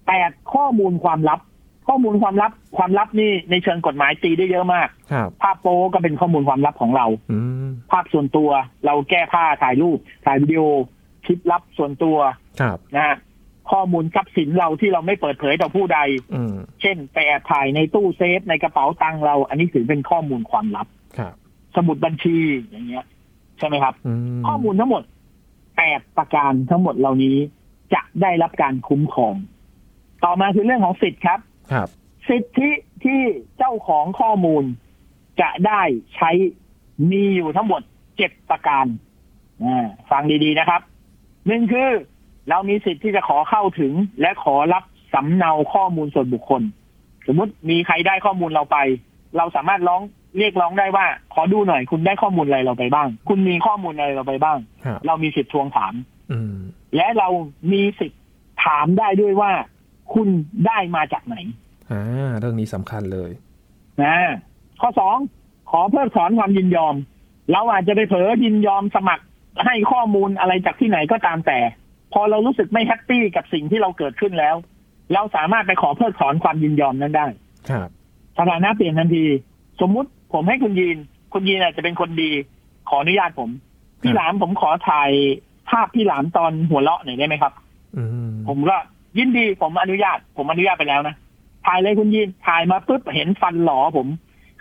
แปดข้อมูลความลับ ข้อมูลความลับความลับนี่ในเชิงกฎหมายตีได้เยอะมาก ครับ ภาพโป๊ก็เป็นข้อมูลความลับของเรา อืม ภาพส่วนตัวเราแก้ผ้าถ่ายรูป ถ่ายวิดีโอคลิปลับส่วนตัวครับ นะฮะข้อมูลทรัพย์สินเราที่เราไม่เปิดเผยต่อผู้ใด อืม เช่นไปแอบถ่ายในตู้เซฟในกระเป๋าตังค์เรา อันนี้ถือเป็นข้อมูลความลับ ครับ สมุดบัญชีอย่างเงี้ย ใช่ไหมครับ อืมข้อมูลทั้งหมดแปดประการทั้งหมดเหล่านี้จะได้รับการคุ้มครอง ต่อมาคือเรื่องของสิทธิ์ครับ ครับสิทธิที่เจ้าของข้อมูลจะได้ใช้มีอยู่ทั้งหมดเจ็ดประการอ่าฟังดีๆนะครับหนึ่งคือ เรามีสิทธิ์ที่จะขอเข้าถึง และขอรับสำเนาข้อมูลส่วนบุคคล สมมติมีใครได้ข้อมูลเราไป เราสามารถร้องเรียกร้องได้ว่า ขอดูหน่อยคุณได้ข้อมูลอะไรเราไปบ้าง คุณมีข้อมูลอะไรเราไปบ้างครับเรามีสิทธิ์ทวงถามอืมและเรามีสิทธิ์ถามได้ด้วยว่า คุณได้มาจากไหนอ่าเรื่องนี้สำคัญเลยนะข้อสองขอเพิกถอนความยินยอม เราอาจจะไปเผลอยินยอมสมัครให้ข้อมูลอะไรจากที่ไหนก็ตามแต่ พอเรารู้สึกไม่ happy กับสิ่งที่เราเกิดขึ้นแล้ว เราสามารถไปขอเพิกถอนความยินยอมนั้นได้ครับสถานะเปลี่ยนทันที สมมุติผมให้คุณยีน คุณยีนอาจจะเป็นคนดี ขออนุญาตผม พี่หลามผมขอถ่ายภาพพี่หลามตอนหัวเราะหน่อยได้ไหมครับอืมผมก็ ยินดีผมอนุญาต ผมอนุญาตไปแล้วนะถ่ายเลยคุณยินถ่ายมาปุ๊บเห็นฟันหลอผม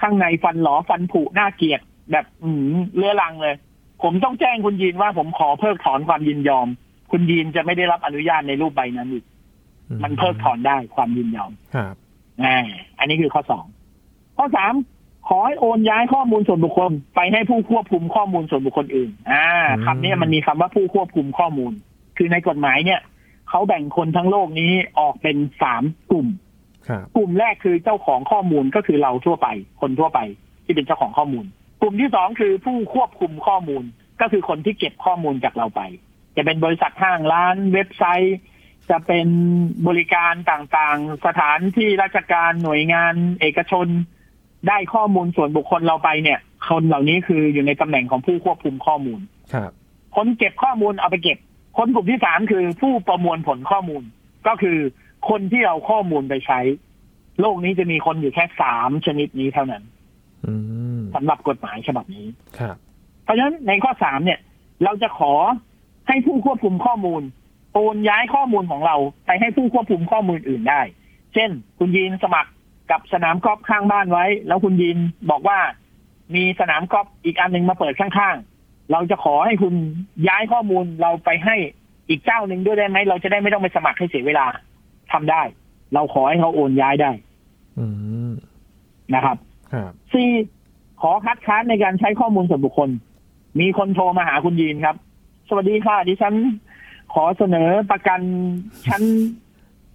ข้างในฟันหลอฟันผุน่าเกลียดแบบ อืมเลื้อรังเลย ผมต้องแจ้งคุณยินว่าผมขอเพิกถอนความยินยอม คุณยินจะไม่ได้รับอนุญาตในรูปใบนั้นอีกมันเพิกถอนได้ความยินยอมครับอ่าอันนี้คือข้อสองข้อสามขอให้โอนย้ายข้อมูลส่วนบุคคล ไปให้ผู้ควบคุมข้อมูลส่วนบุคคลอื่น อ่าคำนี้มันมีคำว่าผู้ควบคุมข้อมูล คือในกฎหมายเนี่ย เขาแบ่งคนทั้งโลกนี้ออกเป็นสามกลุ่มครับกลุ่มแรกคือเจ้าของข้อมูลก็คือเราทั่วไป คนทั่วไปที่เป็นเจ้าของข้อมูล กลุ่มที่สองคือผู้ควบคุมข้อมูลก็คือคนที่เก็บข้อมูลจากเราไป จะเป็นบริษัทห้างร้านเว็บไซต์ จะเป็นบริการต่างๆ สถานที่ราชการหน่วยงานเอกชน ได้ข้อมูลส่วนบุคคลเราไปเนี่ย คนเหล่านี้คืออยู่ในตำแหน่งของผู้ควบคุมข้อมูลครับคนเก็บข้อมูลเอาไปเก็บ คนกลุ่มที่สามคือผู้ประมวลผลข้อมูล ก็คือคนที่เอาข้อมูลไปใช้ โลกนี้จะมีคนอยู่แค่สามชนิดนี้เท่านั้นอืมสำหรับกฎหมายฉบับนี้ครับเพราะฉะนั้นในข้อสามเนี่ย เราจะขอให้ผู้ควบคุมข้อมูลโอนย้ายข้อมูลของเราไปให้ผู้ควบคุมข้อมูลอื่นได้ เช่น คุณยีนสมัครกับสนามกอล์ฟข้างบ้านไว้ แล้วคุณยีนบอกว่า มีสนามกอล์ฟอีกอันหนึ่งมาเปิดข้างๆ เราจะขอให้คุณย้ายข้อมูลเราไปให้อีกเจ้าหนึ่งด้วยได้ไหมเราจะได้ไม่ต้องไปสมัครให้เสียเวลาทำได้ เราขอให้เขาโอนย้ายได้ อืมนะครับครับสี่ขอคัดค้านในการใช้ข้อมูลส่วนบุคคล มีคนโทรมาหาคุณยีนครับ สวัสดีค่ะดิฉันขอเสนอประกันชั้น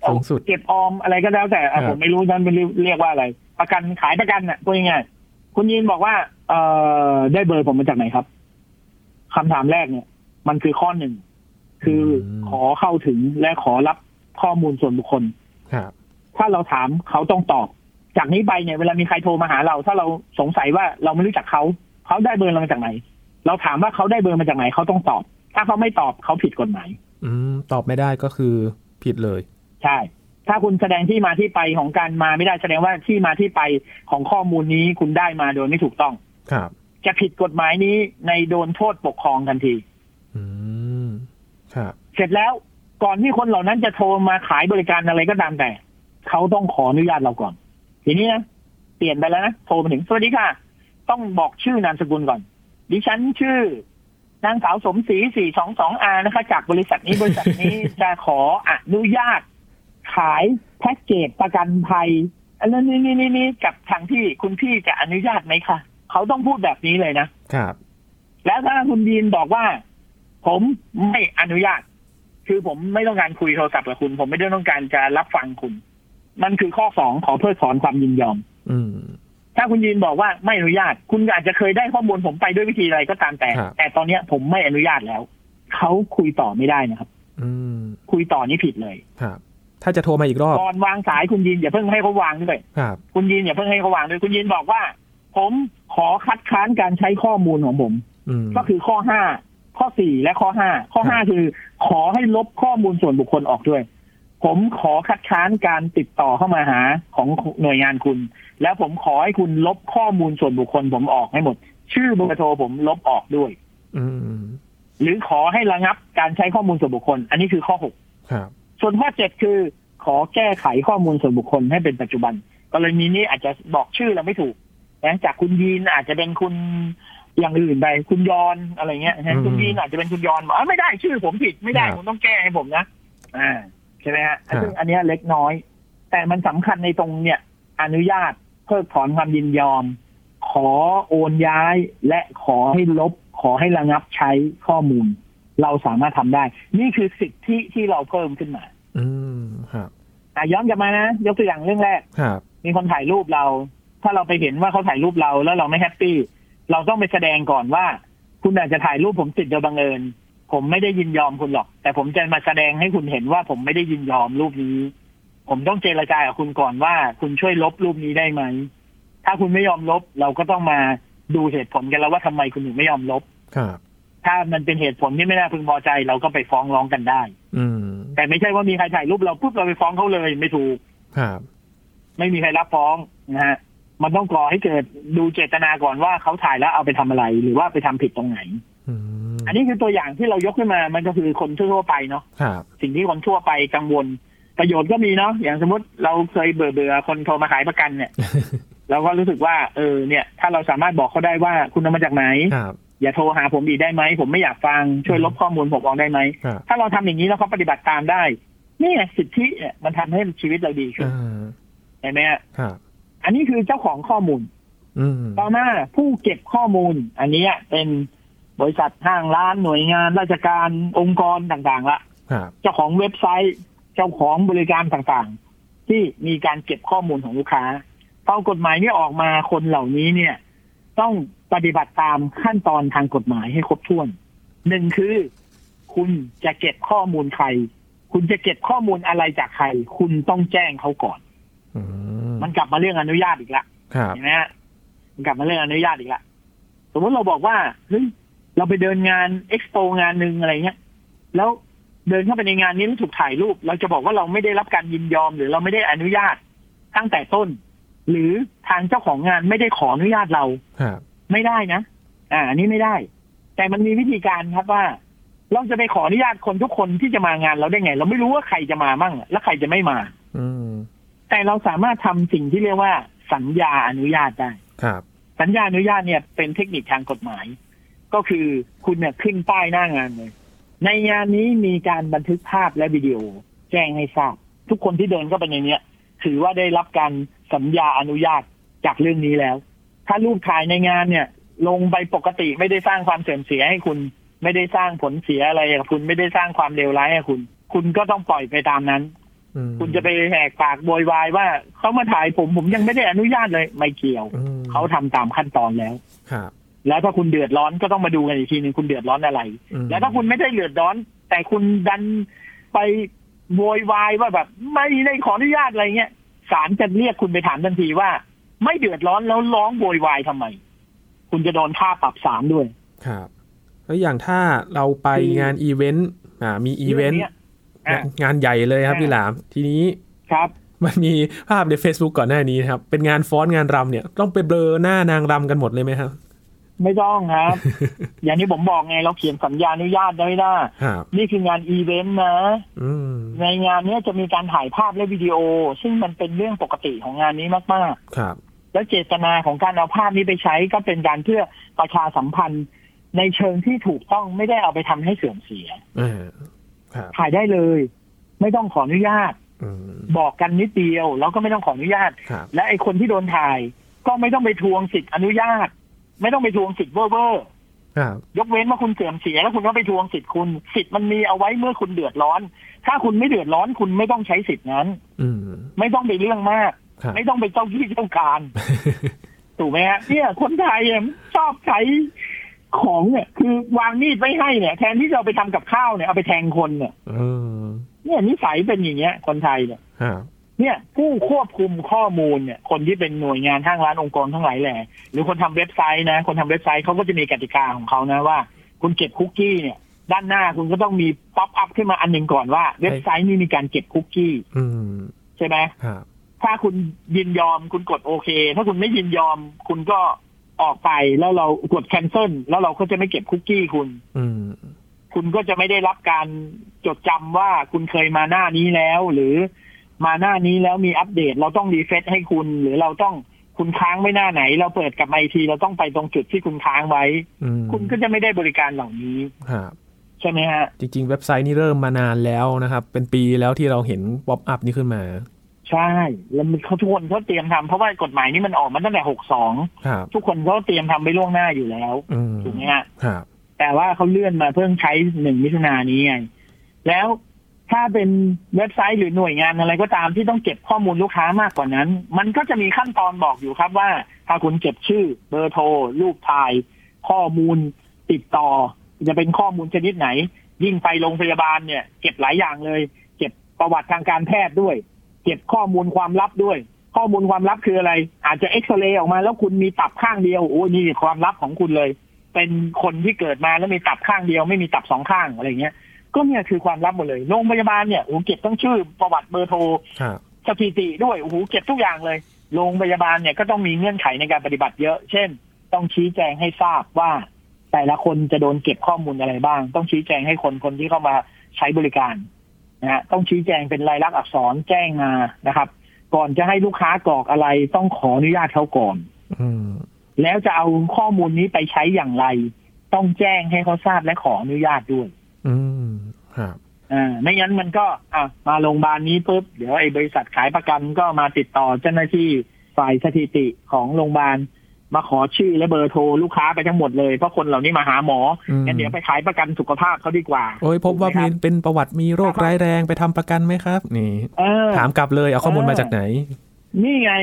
สูงสุดเก็บออมอะไรก็แล้วแต่อะครับผมไม่รู้ฉันเป็นเรียกว่าอะไร ประกันขายประกันน่ะพูดง่ายๆคุณยีนบอกว่า เอ่อได้เบอร์ผมมาจากไหนครับ คำถามแรกเนี่ย มันคือข้อหนึ่งคือขอเข้าถึงและขอรับข้อมูลส่วนบุคคลครับถ้าเราถามเขาต้องตอบ จากนี้ไปเนี่ยเวลามีใครโทรมาหาเรา ถ้าเราสงสัยว่าเราไม่รู้จักเขาเขาได้เบอร์เรามาจากไหน เราถามว่าเขาได้เบอร์มาจากไหนเขาต้องตอบ ถ้าเขาไม่ตอบเขาผิดกฎหมายอืมตอบไม่ได้ก็คือผิดเลย ใช่ ถ้าคุณแสดงที่มาที่ไปของการมาไม่ได้แสดงว่าที่มาที่ไปของข้อมูลนี้คุณได้มาโดยไม่ถูกต้อง ครับ จะผิดกฎหมายนี้ในโดนโทษปกครองทันทีอืมครับ เสร็จแล้วก่อนที่คนเหล่านั้นจะโทรมาขายบริการอะไรก็ตามแต่ เขาต้องขออนุญาตเราก่อน ทีนี้นะเปลี่ยนไปแล้วนะโทรมาถึงสวัสดีค่ะ ต้องบอกชื่อนามสกุลก่อน ดิฉันชื่อนางสาวสมศรีสี่สองสองอานะคะ จากบริษัทนี้บริษัทนี้จะขออนุญาต ขายแพ็กเกจประกันภัยอันนั้นนี่นี่นี่นี่กับทางที่คุณพี่จะอนุญาตไหมคะ เขาต้องพูดแบบนี้เลยนะครับ แล้วถ้าคุณดีนบอกว่า ผมไม่อนุญาต คือผมไม่ต้องการคุยโทรศัพท์กับคุณ ผมไม่ได้ต้องการจะรับฟังคุณ มันคือข้อสองขอเพิกถอนความยินยอม อืมถ้าคุณยินบอกว่าไม่อนุญาต คุณอาจจะเคยได้ข้อมูลผมไปด้วยวิธีอะไรก็ตามแต่ครับแต่ตอนเนี้ยผมไม่อนุญาตแล้ว เขาคุยต่อไม่ได้นะครับ อืม คุยต่อนี่ผิดเลยครับถ้าจะโทรมาอีกรอบก่อนวางสายคุณยินอย่าเพิ่งให้เขาวางด้วยครับ คุณยินอย่าเพิ่งให้เขาวางด้วย คุณยินบอกว่า ผมขอคัดค้านการใช้ข้อมูลของผมอืมก็คือข้อห้าข้อสี่และข้อห้าข้อห้าคือ ขอให้ลบข้อมูลส่วนบุคคลออกด้วย ผมขอคัดค้านการติดต่อเข้ามาหาของหน่วยงานคุณ แล้วผมขอให้คุณลบข้อมูลส่วนบุคคลผมออกให้หมด ชื่อเบอร์โทรผมลบออกด้วยอืมหรือขอให้ระงับการใช้ข้อมูลส่วนบุคคล อันนี้คือข้อหกครับส่วนข้อเจ็ดคือ ขอแก้ไขข้อมูลส่วนบุคคลให้เป็นปัจจุบัน กรณีนี้อาจจะบอกชื่อเราไม่ถูก นะจากคุณยีนอาจจะเป็นคุณอย่างอื่นไปคุณยอนอะไรเงี้ยนะคุณยีนอาจจะเป็นคุณยอนบอกอ๋อไม่ได้ชื่อผมผิดไม่ได้คุณต้องแก้ให้ผมนะอ่าใช่ไหมฮะซึ่งอันเนี้ยเล็กน้อย แต่มันสำคัญในตรงเนี่ย อนุญาตเพิกถอนความยินยอม ขอโอนย้ายและขอให้ลบ ขอให้ระงับใช้ข้อมูล เราสามารถทำได้ นี่คือสิทธิที่เราเพิ่มขึ้นมา อืมครับอะย้อนกลับมานะยกตัวอย่างเรื่องแรกครับมีคนถ่ายรูปเรา ถ้าเราไปเห็นว่าเขาถ่ายรูปเราแล้วเราไม่แฮปปี้เราต้องไปแสดงก่อนว่า คุณอาจจะถ่ายรูปผมติดโดยบังเอิญผมไม่ได้ยินยอมคุณหรอก แต่ผมจะมาแสดงให้คุณเห็นว่าผมไม่ได้ยินยอมรูปนี้ ผมต้องเจรจากับคุณก่อนว่า คุณช่วยลบรูปนี้ได้ไหมถ้าคุณไม่ยอมลบ เราก็ต้องมาดูเหตุผลกันแล้วว่าทำไมคุณถึงไม่ยอมลบครับถ้ามันเป็นเหตุผลที่ไม่น่าพึงพอใจเราก็ไปฟ้องร้องกันได้ อืมแต่ไม่ใช่ว่ามีใครถ่ายรูปเราปุ๊บเราไปฟ้องเขาเลยไม่ถูกครับไม่มีใครรับฟ้องนะฮะ มันต้องก่อให้เกิดดูเจตนาก่อนว่าเขาถ่ายแล้วเอาไปทำอะไร หรือว่าไปทำผิดตรงไหนอืมอันนี้คือตัวอย่างที่เรายกขึ้นมา มันก็คือคนทั่วๆไปเนาะครับสิ่งที่คนทั่วไปกังวล ประโยชน์ก็มีเนาะอย่างสมมติเราเคยเบื่อเบื่อๆคนโทรมาขายประกันเนี่ยเราก็รู้สึกว่าเออเนี่ย ถ้าเราสามารถบอกเขาได้ว่าคุณเอามาจากไหนครับอย่าโทรหาผมอีกได้ไหม ผมไม่อยากฟังช่วยลบข้อมูลผมออกได้ไหมครับถ้าเราทำอย่างนี้แล้วเขาปฏิบัติตามได้ นี่ไงสิทธิเนี่ยมันทำให้ชีวิตเราดีขึ้นอ่าเห็นไหมฮะครับ อันนี้คือเจ้าของข้อมูลอืมต่อมาผู้เก็บข้อมูล อันนี้เป็นบริษัทห้างร้านหน่วยงานราชการองค์กรต่างๆละครับเจ้าของเว็บไซต์เจ้าของบริการต่างๆ ที่มีการเก็บข้อมูลของลูกค้าพอกฎหมายนี้ออกมาคนเหล่านี้เนี่ย ต้องปฏิบัติตามขั้นตอนทางกฎหมายให้ครบถ้วนหนึ่งคือ คุณจะเก็บข้อมูลใคร คุณจะเก็บข้อมูลอะไรจากใคร คุณต้องแจ้งเขาก่อนอื มมันกลับมาเรื่องอนุญาตอีกละครับเห็นไหมฮะมันกลับมาเรื่องอนุญาตอีกละสมมติเราบอกว่าเฮ้ยเราไปเดินงานเอ็กซ์โปงานหนึ่งอะไรเงี้ย แล้วเดินเข้าไปในงานนี้แล้วถูกถ่ายรูป เราจะบอกว่าเราไม่ได้รับการยินยอม หรือเราไม่ได้อนุญาตตั้งแต่ต้น หรือทางเจ้าของงานไม่ได้ขออนุญาตเราครับไม่ได้นะอ่าอันนี้ไม่ได้ แต่มันมีวิธีการครับว่า เราจะไปขออนุญาตคนทุกคนที่จะมางานเราได้ไง เราไม่รู้ว่าใครจะมามั่ง และใครจะไม่มา อืม แต่เราสามารถทำสิ่งที่เรียกว่าสัญญาอนุญาตได้ครับ สัญญาอนุญาตเนี่ยเป็นเทคนิคทางกฎหมาย ก็คือคุณเนี่ยขึ้นป้ายหน้างานเลย ในงานนี้มีการบันทึกภาพและวิดีโอ แจ้งให้ทราบ ทุกคนที่เดินเข้าไปในเนี้ยถือว่าได้รับการสัญญาอนุญาตจากเรื่องนี้แล้ว ถ้ารูปถ่ายในงานเนี่ย ลงไปปกติไม่ได้สร้างความเสื่อมเสียให้คุณ ไม่ได้สร้างผลเสียอะไรกับคุณไม่ได้สร้างความเลวร้ายให้คุณ คุณก็ต้องปล่อยไปตามนั้นอืม คุณจะไปแหกปากโวยวายว่าเขามาถ่ายผมผมยังไม่ได้อนุญาตเลย ไม่เกี่ยวอืมเขาทำตามขั้นตอนแล้วครับแล้วถ้าคุณเดือดร้อนก็ต้องมาดูกันอีกทีหนึ่งคุณเดือดร้อนอะไรอืมแล้วถ้าคุณไม่ได้เดือดร้อน แต่คุณดันไปโวยวายว่าแบบ ไม่ได้ขออนุญาตอะไรเงี้ยศาลจะเรียกคุณไปถามทันทีว่า ไม่เดือดร้อนแล้วร้องโวยวายทำไม คุณจะโดนค่าปรับศาลด้วย ครับ แล้วอย่างถ้าเราไปคืองานอีเวนต์อ่ามีอีเวนต์รื่อ งยอะงานใหญ่เลยครับอ่าพี่หลาม ทีนี้ครับมันมีภาพใน Facebook ก่อนหน้านี้นะครับ เป็นงานฟ้อนงานรำเนี่ย ต้องไปเบลอหน้านางรำกันหมดเลยไหมครับ ไม่ต้องครับ อย่างที่ผมบอกไงเราเขียนสัญญาอนุญาตไว้ได้ครับนี่คืองานอีเวนต์นะอืมในงานเนี้ยจะมีการถ่ายภาพและวิดีโอ ซึ่งมันเป็นเรื่องปกติของงานนี้มากครับๆแล้วเจตนาของการเอาภาพนี้ไปใช้ก็เป็นการเพื่อประชาสัมพันธ์ในเชิงที่ถูกต้องไม่ได้เอาไปทำให้เสื่อมเสียอ่าครับ ถ่ายได้เลย ไม่ต้องขออนุญาตอืมบอกกันนิดเดียว แล้วก็ไม่ต้องขออนุญาตครับและไอ้คนที่โดนถ่าย ก็ไม่ต้องไปทวงสิทธิ์อนุญาต ไม่ต้องไปทวงสิทธิ์เว่อร์เว่อร์ครับยกเว้นว่าคุณเสื่อมเสียแล้วคุณก็ไปทวงสิทธิ์คุณสิทธิ์มันมีเอาไว้เมื่อคุณเดือดร้อน ถ้าคุณไม่เดือดร้อนคุณไม่ต้องใช้สิทธิ์นั้น อืมไม่ต้องไปเรื่องมากครับไม่ต้องไปเจ้าที่เจ้าการถูกไหมฮะเนี่ยคนไทยเนี่ยชอบใช้ ของเนี่ย คือวางมีดไว้ให้เนี่ย แทนที่จะเอาไปทำกับข้าวเนี่ยเอาไปแทงคนเนี่ยเออเนี่ยนิสัยเป็นอย่างเงี้ย คนไทยเนี่ยครับเนี่ยผู้ควบคุมข้อมูลเนี่ย คนที่เป็นหน่วยงานทางร้านองค์กรทั้งหลายแหละหรือคนทำเว็บไซต์นะ คนทำเว็บไซต์เขาก็จะมีกติกาของเขานะว่า คุณเก็บคุกกี้เนี่ย ด้านหน้าคุณก็ต้องมีป๊อปอัพขึ้นมาอันหนึ่งก่อนว่า เว็บไซต์นี้มีการเก็บคุกกี้อืมใช่ไหมครับถ้าคุณยินยอมคุณกดโอเค ถ้าคุณไม่ยินยอมคุณก็ ออกไปแล้วเรากด cancel แล้วเราก็จะไม่เก็บคุกกี้คุณ อืมคุณก็จะไม่ได้รับการจดจำว่าคุณเคยมาหน้านี้แล้ว หรือมาหน้านี้แล้วมีอัปเดต เราต้องรีเฟซให้คุณ หรือเราต้องคุณค้างไว้หน้าไหน เราเปิดกลับมาอีกทีเราต้องไปตรงจุดที่คุณค้างไว้อืมคุณก็จะไม่ได้บริการเหล่านี้ครับใช่ไหมฮะ จริง ๆ เว็บไซต์นี่เริ่มมานานแล้วนะครับ เป็นปีแล้วที่เราเห็นป๊อปอัพนี้ขึ้นมา ใช่ แล้วมันเขาทุกคนเขาเตรียมทำเพราะว่ากฎหมายนี้มันออกมาตั้งแต่หกสองครับทุกคนเขาเตรียมทำไว้ล่วงหน้าอยู่แล้วอืมถูกไหมฮะครับแต่ว่าเขาเลื่อนมาเพิ่งใช้หนึ่งมิถุนายนนี้ไงแล้วถ้าเป็นเว็บไซต์หรือหน่วยงานอะไรก็ตามที่ต้องเก็บข้อมูลลูกค้ามากกว่านั้น มันก็จะมีขั้นตอนบอกอยู่ครับว่า ถ้าคุณเก็บชื่อ เบอร์โทรรูปถ่าย ข้อมูลติดต่อ จะเป็นข้อมูลชนิดไหน ยิ่งไปโรงพยาบาลเนี่ย เก็บหลายอย่างเลย เก็บประวัติทางการแพทย์ด้วย เก็บข้อมูลความลับด้วย ข้อมูลความลับคืออะไร อาจจะเอ็กซเรย์ออกมาแล้วคุณมีตับข้างเดียวโอ้ยนี่ความลับของคุณเลย เป็นคนที่เกิดมาแล้วมีตับข้างเดียว ไม่มีตับสองข้างอะไรเงี้ย ก็เนี่ยคือความลับหมดเลยโรงพยาบาลเนี่ยโอ้โหเก็บทั้งชื่อประวัติเบอร์โทรครับสถิติด้วยโอ้โหเก็บทุกอย่างเลยโรงพยาบาลเนี่ยก็ต้องมีเงื่อนไขในการปฏิบัติเยอะ เช่น ต้องชี้แจงให้ทราบว่า แต่ละคนจะโดนเก็บข้อมูลอะไรบ้าง ต้องชี้แจงให้คนคนที่เข้ามาใช้บริการ นะฮะต้องชี้แจงเป็นลายลักษณ์อักษรแจ้งมานะครับ ก่อนจะให้ลูกค้ากรอกอะไรต้องขออนุญาตเขาก่อนอืมแล้วจะเอาข้อมูลนี้ไปใช้อย่างไร ต้องแจ้งให้เขาทราบและขออนุญาตด้วย อืมครับอ่าไม่งั้นมันก็ อะมาโรงพยาบาลนี้ปุ๊บเดี๋ยวไอ้บริษัทขายประกันก็มาติดต่อเจ้าหน้าที่ฝ่ายสถิติของโรงพยาบาล มาขอชื่อและเบอร์โทรลูกค้าไปทั้งหมดเลย เพราะคนเหล่านี้มาหาหมออืมงั้นเดี๋ยวไปขายประกันสุขภาพเขาดีกว่า โอ้ยพบว่าถูกไหมีครับเป็นประวัติมีโรคร้ายแรงไปทำประกันไหมครับ นี่เออถามกลับเลยเอาข้อมูลมาจากไหน นี่ไง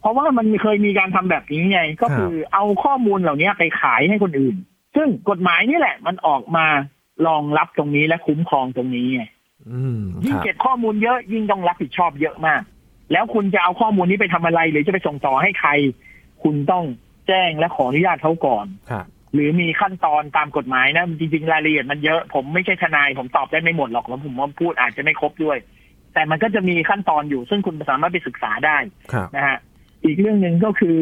เพราะว่ามันเคยมีการทำแบบนี้ไง ก็คือเอาข้อมูลเหล่านี้ไปขายให้คนอื่น ซึ่งกฎหมายนี่แหละ มันออกมารองรับตรงนี้และคุ้มครองตรงนี้ไงอืมยิ่คงรับเก็บข้อมูลเยอะยิ่งต้องรับผิดชอบเยอะมาก แล้วคุณจะเอาข้อมูลนี้ไปทำอะไร หรือจะไปส่งต่อให้ใคร คุณต้อง แจ้งและขออนุญาตเขาก่อนครับหรือมีขั้นตอนตามกฎหมายนะจริงๆรายละเอียดมันเยอะผมไม่ใช่ทนายผมตอบได้ไม่หมดหรอกแล้วผมว่าพูดอาจจะไม่ครบด้วย แต่มันก็จะมีขั้นตอนอยู่ ซึ่งคุณสามารถไปศึกษาได้ครับนะฮะอีกเรื่องหนึ่งก็คือ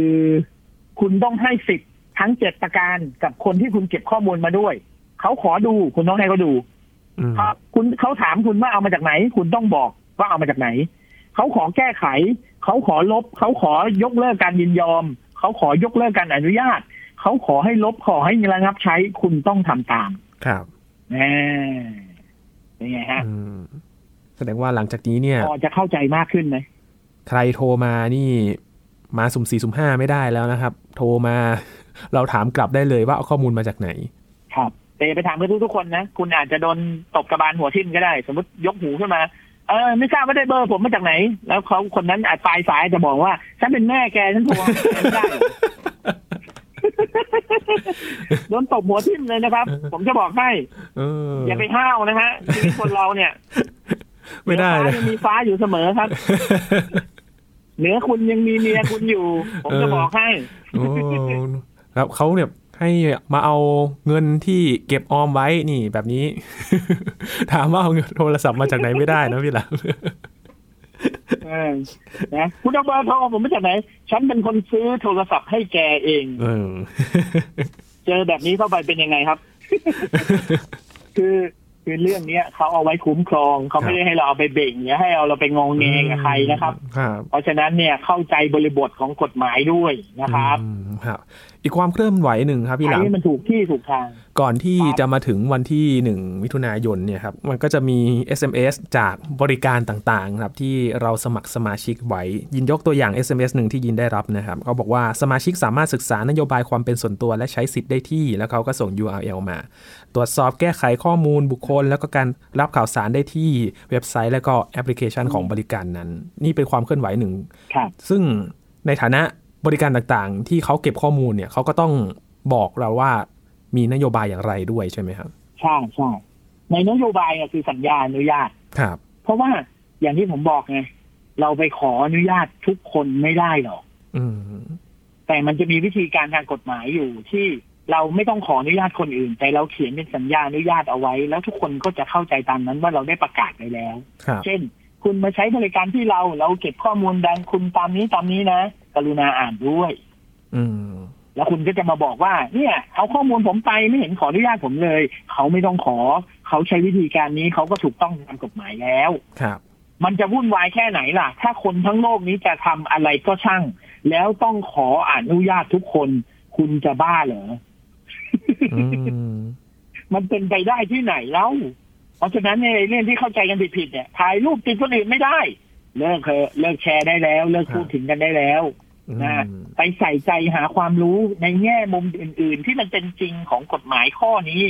คุณต้องให้สิทธิ์ทั้งเจ็ดประการกับคนที่คุณเก็บข้อมูลมาด้วยเขาขอดูคุณต้องให้เขาดูอืมครับคุณเขาถามคุณว่าเอามาจากไหน คุณต้องบอกว่าเอามาจากไหนเขาขอแก้ไขเขาขอลบเขาขอยกเลิกการยินยอม เขาขอยกเลิกการอนุญาต เขาขอให้ลบขอให้ระงับใช้คุณต้องทำตาม ครับแน่เป็นไงฮะอืมแสดงว่าหลังจากนี้เนี่ยพอจะเข้าใจมากขึ้นไหมใครโทรมานี่มาสุ่มสี่สุ่มห้าไม่ได้แล้วนะครับ โทรมาเราถามกลับได้เลยว่าเอาข้อมูลมาจากไหน ครับแต่อย่าไปถามเพื่อนทุกๆคนนะ คุณอาจจะโดนตบกระบาลหัวทิ่มก็ได้ สมมติยกหูขึ้นมา เออไม่ทราบว่าได้เบอร์ผมมาจากไหน แล้วเขาคนนั้นอาจปลายสายจะบอกว่า ฉันเป็นแม่แกฉันโทรหาแกไม่ได้หรอกโดนตบหัวทิ่มเลยนะครับ ผมจะบอกให้เอออย่าไปห้าวนะฮะชีวิตคนเราเนี่ย ไม่ได้เหนืเลอยฟ้ายังมีฟ้าอยู่เสมอครับ เหนือคุณยังมีเมียคุณอยู่ ผมจะบอกให้โอ้ครับเขาเนี่ย ให้มาเอาเงินที่เก็บออมไว้นี่แบบนี้ ถามว่าเอาเงินโทรศัพท์มาจากไหนไม่ได้นะพี่หลามเออนะคุณเอาเบอร์โทรผมมาจากไหน ฉันเป็นคนซื้อโทรศัพท์ให้แกเองเออเจอแบบนี้เข้าไปเป็นยังไงครับ คือคือเรื่องเนี้ยเขาเอาไว้คุ้มครองเขาไม่ได้ให้เราเอาไปเบ่งอย่าให้เอาเราไปงองเงกับใครนะครับครับ เพราะฉะนั้นเนี่ยเข้าใจบริบทของกฎหมายด้วยนะครับ อืมครับอีกความเคลื่อนไหวหนึ่งครับพี่หใช้ลามให้มันถูกที่ถูกทาง ก่อนที่ครับจะมาถึงวันที่1มิถุนายนเนี่ยครับ มันก็จะมี SMS จากบริการต่างๆครับที่เราสมัครสมาชิกไว้ ยินยกตัวอย่าง SMS หนึ่งที่ยินได้รับนะครับเขาบอกว่าสมาชิกสามารถศึกษานโยบายความเป็นส่วนตัวและใช้สิทธิ์ได้ที่ แล้วเขาก็ส่ง URL มา ตรวจสอบแก้ไขข้อมูลบุคคล แล้วก็การรับข่าวสารได้ที่เว็บไซต์ และก็แอปพลิเคชันของบริการนั้น นี่เป็นความเคลื่อนไหวหนึ่งครับซึ่งในฐานะ บริการต่างๆ ที่เขาเก็บข้อมูลเนี่ยเขาก็ต้องบอกเราว่ามีนโยบายอย่างไรด้วยใช่ไหมครับใช่ใช่ในนโยบายอะคือสัญญาอนุญาตครับ เพราะว่าอย่างที่ผมบอกไงเราไปขออนุญาตทุกคนไม่ได้หรอกอืมแต่มันจะมีวิธีการทางกฎหมายอยู่ที่เราไม่ต้องขออนุญาตคนอื่น แต่เราเขียนเป็นสัญญาอนุญาตเอาไว้ แล้วทุกคนก็จะเข้าใจตามนั้นว่าเราได้ประกาศไปแล้วครับเช่น คุณมาใช้บริการที่เราเราเก็บข้อมูลดังคุณตามนี้ตามนี้นะ กรุณาอ่านด้วย อืมแล้วคุณก็จะมาบอกว่า เนี่ย เอาข้อมูลผมไปไม่เห็นขออนุญาตผมเลย เขาไม่ต้องขอ เขาใช้วิธีการนี้เขาก็ถูกต้องตามกฎหมายแล้ว ครับ มันจะวุ่นวายแค่ไหนล่ะ ถ้าคนทั้งโลกนี้จะทำอะไรก็ช่าง แล้วต้องขออนุญาตทุกคน คุณจะบ้าเหรออืมมันเป็นไปได้ที่ไหนเล่าเพราะฉะนั้นในเรื่องที่เข้าใจกันผิดๆเนี่ยถ่ายรูปติดคนอื่นไม่ได้ เลิกเถอะเลิกแชร์ได้แล้ว เลิกพูดถึงกันได้แล้วอื นะมไปใส่ใจหาความรู้ในแง่มุมอื่น ๆ ที่มันเป็นจริงของกฎหมายข้อนี้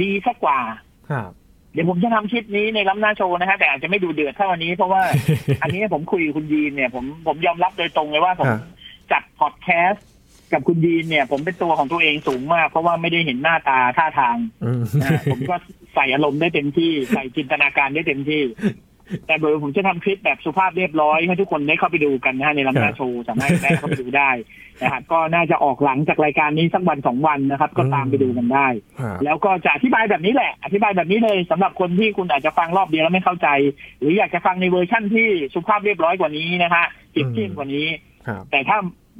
ดีสักกว่าครับเดี๋ยวผมจะทำคลิปนี้ในล้ำหน้าโชว์นะฮะแต่อาจจะไม่ดูเดือดเท่าอันนี้ เพราะว่าอันนี้ผมคุยกับคุณยีนเนี่ย ผมผมยอมรับโดยตรงเลยว่าผมฮะจัดพอดแคสต์กับคุณยีนเนี่ย ผมเป็นตัวของตัวเองสูงมาก เพราะว่าไม่ได้เห็นหน้าตาท่าทางอืมนะฮะผมก็ใส่อารมณ์ได้เต็มที่ ใส่จินตนาการได้เต็มที่ แต่โดยผมจะทำคลิปแบบสุภาพเรียบร้อยให้ทุกคนได้เข้าไปดูกันนะฮะในลำหน้าโชว์สามารถได้เข้าไปดูได้นะครับก็น่าจะออกหลังจากรายการนี้สักวันสองวันนะครับ ก็ตามไปดูกันได้ครับแล้วก็จะอธิบายแบบนี้แหละ อธิบายแบบนี้เลยสำหรับคนที่คุณอาจจะฟังรอบเดียวแล้วไม่เข้าใจ หรืออยากจะฟังในเวอร์ชั่นที่สุภาพเรียบร้อยกว่านี้นะฮะจิบจิ้มกว่านี้ครับแต่ถ้า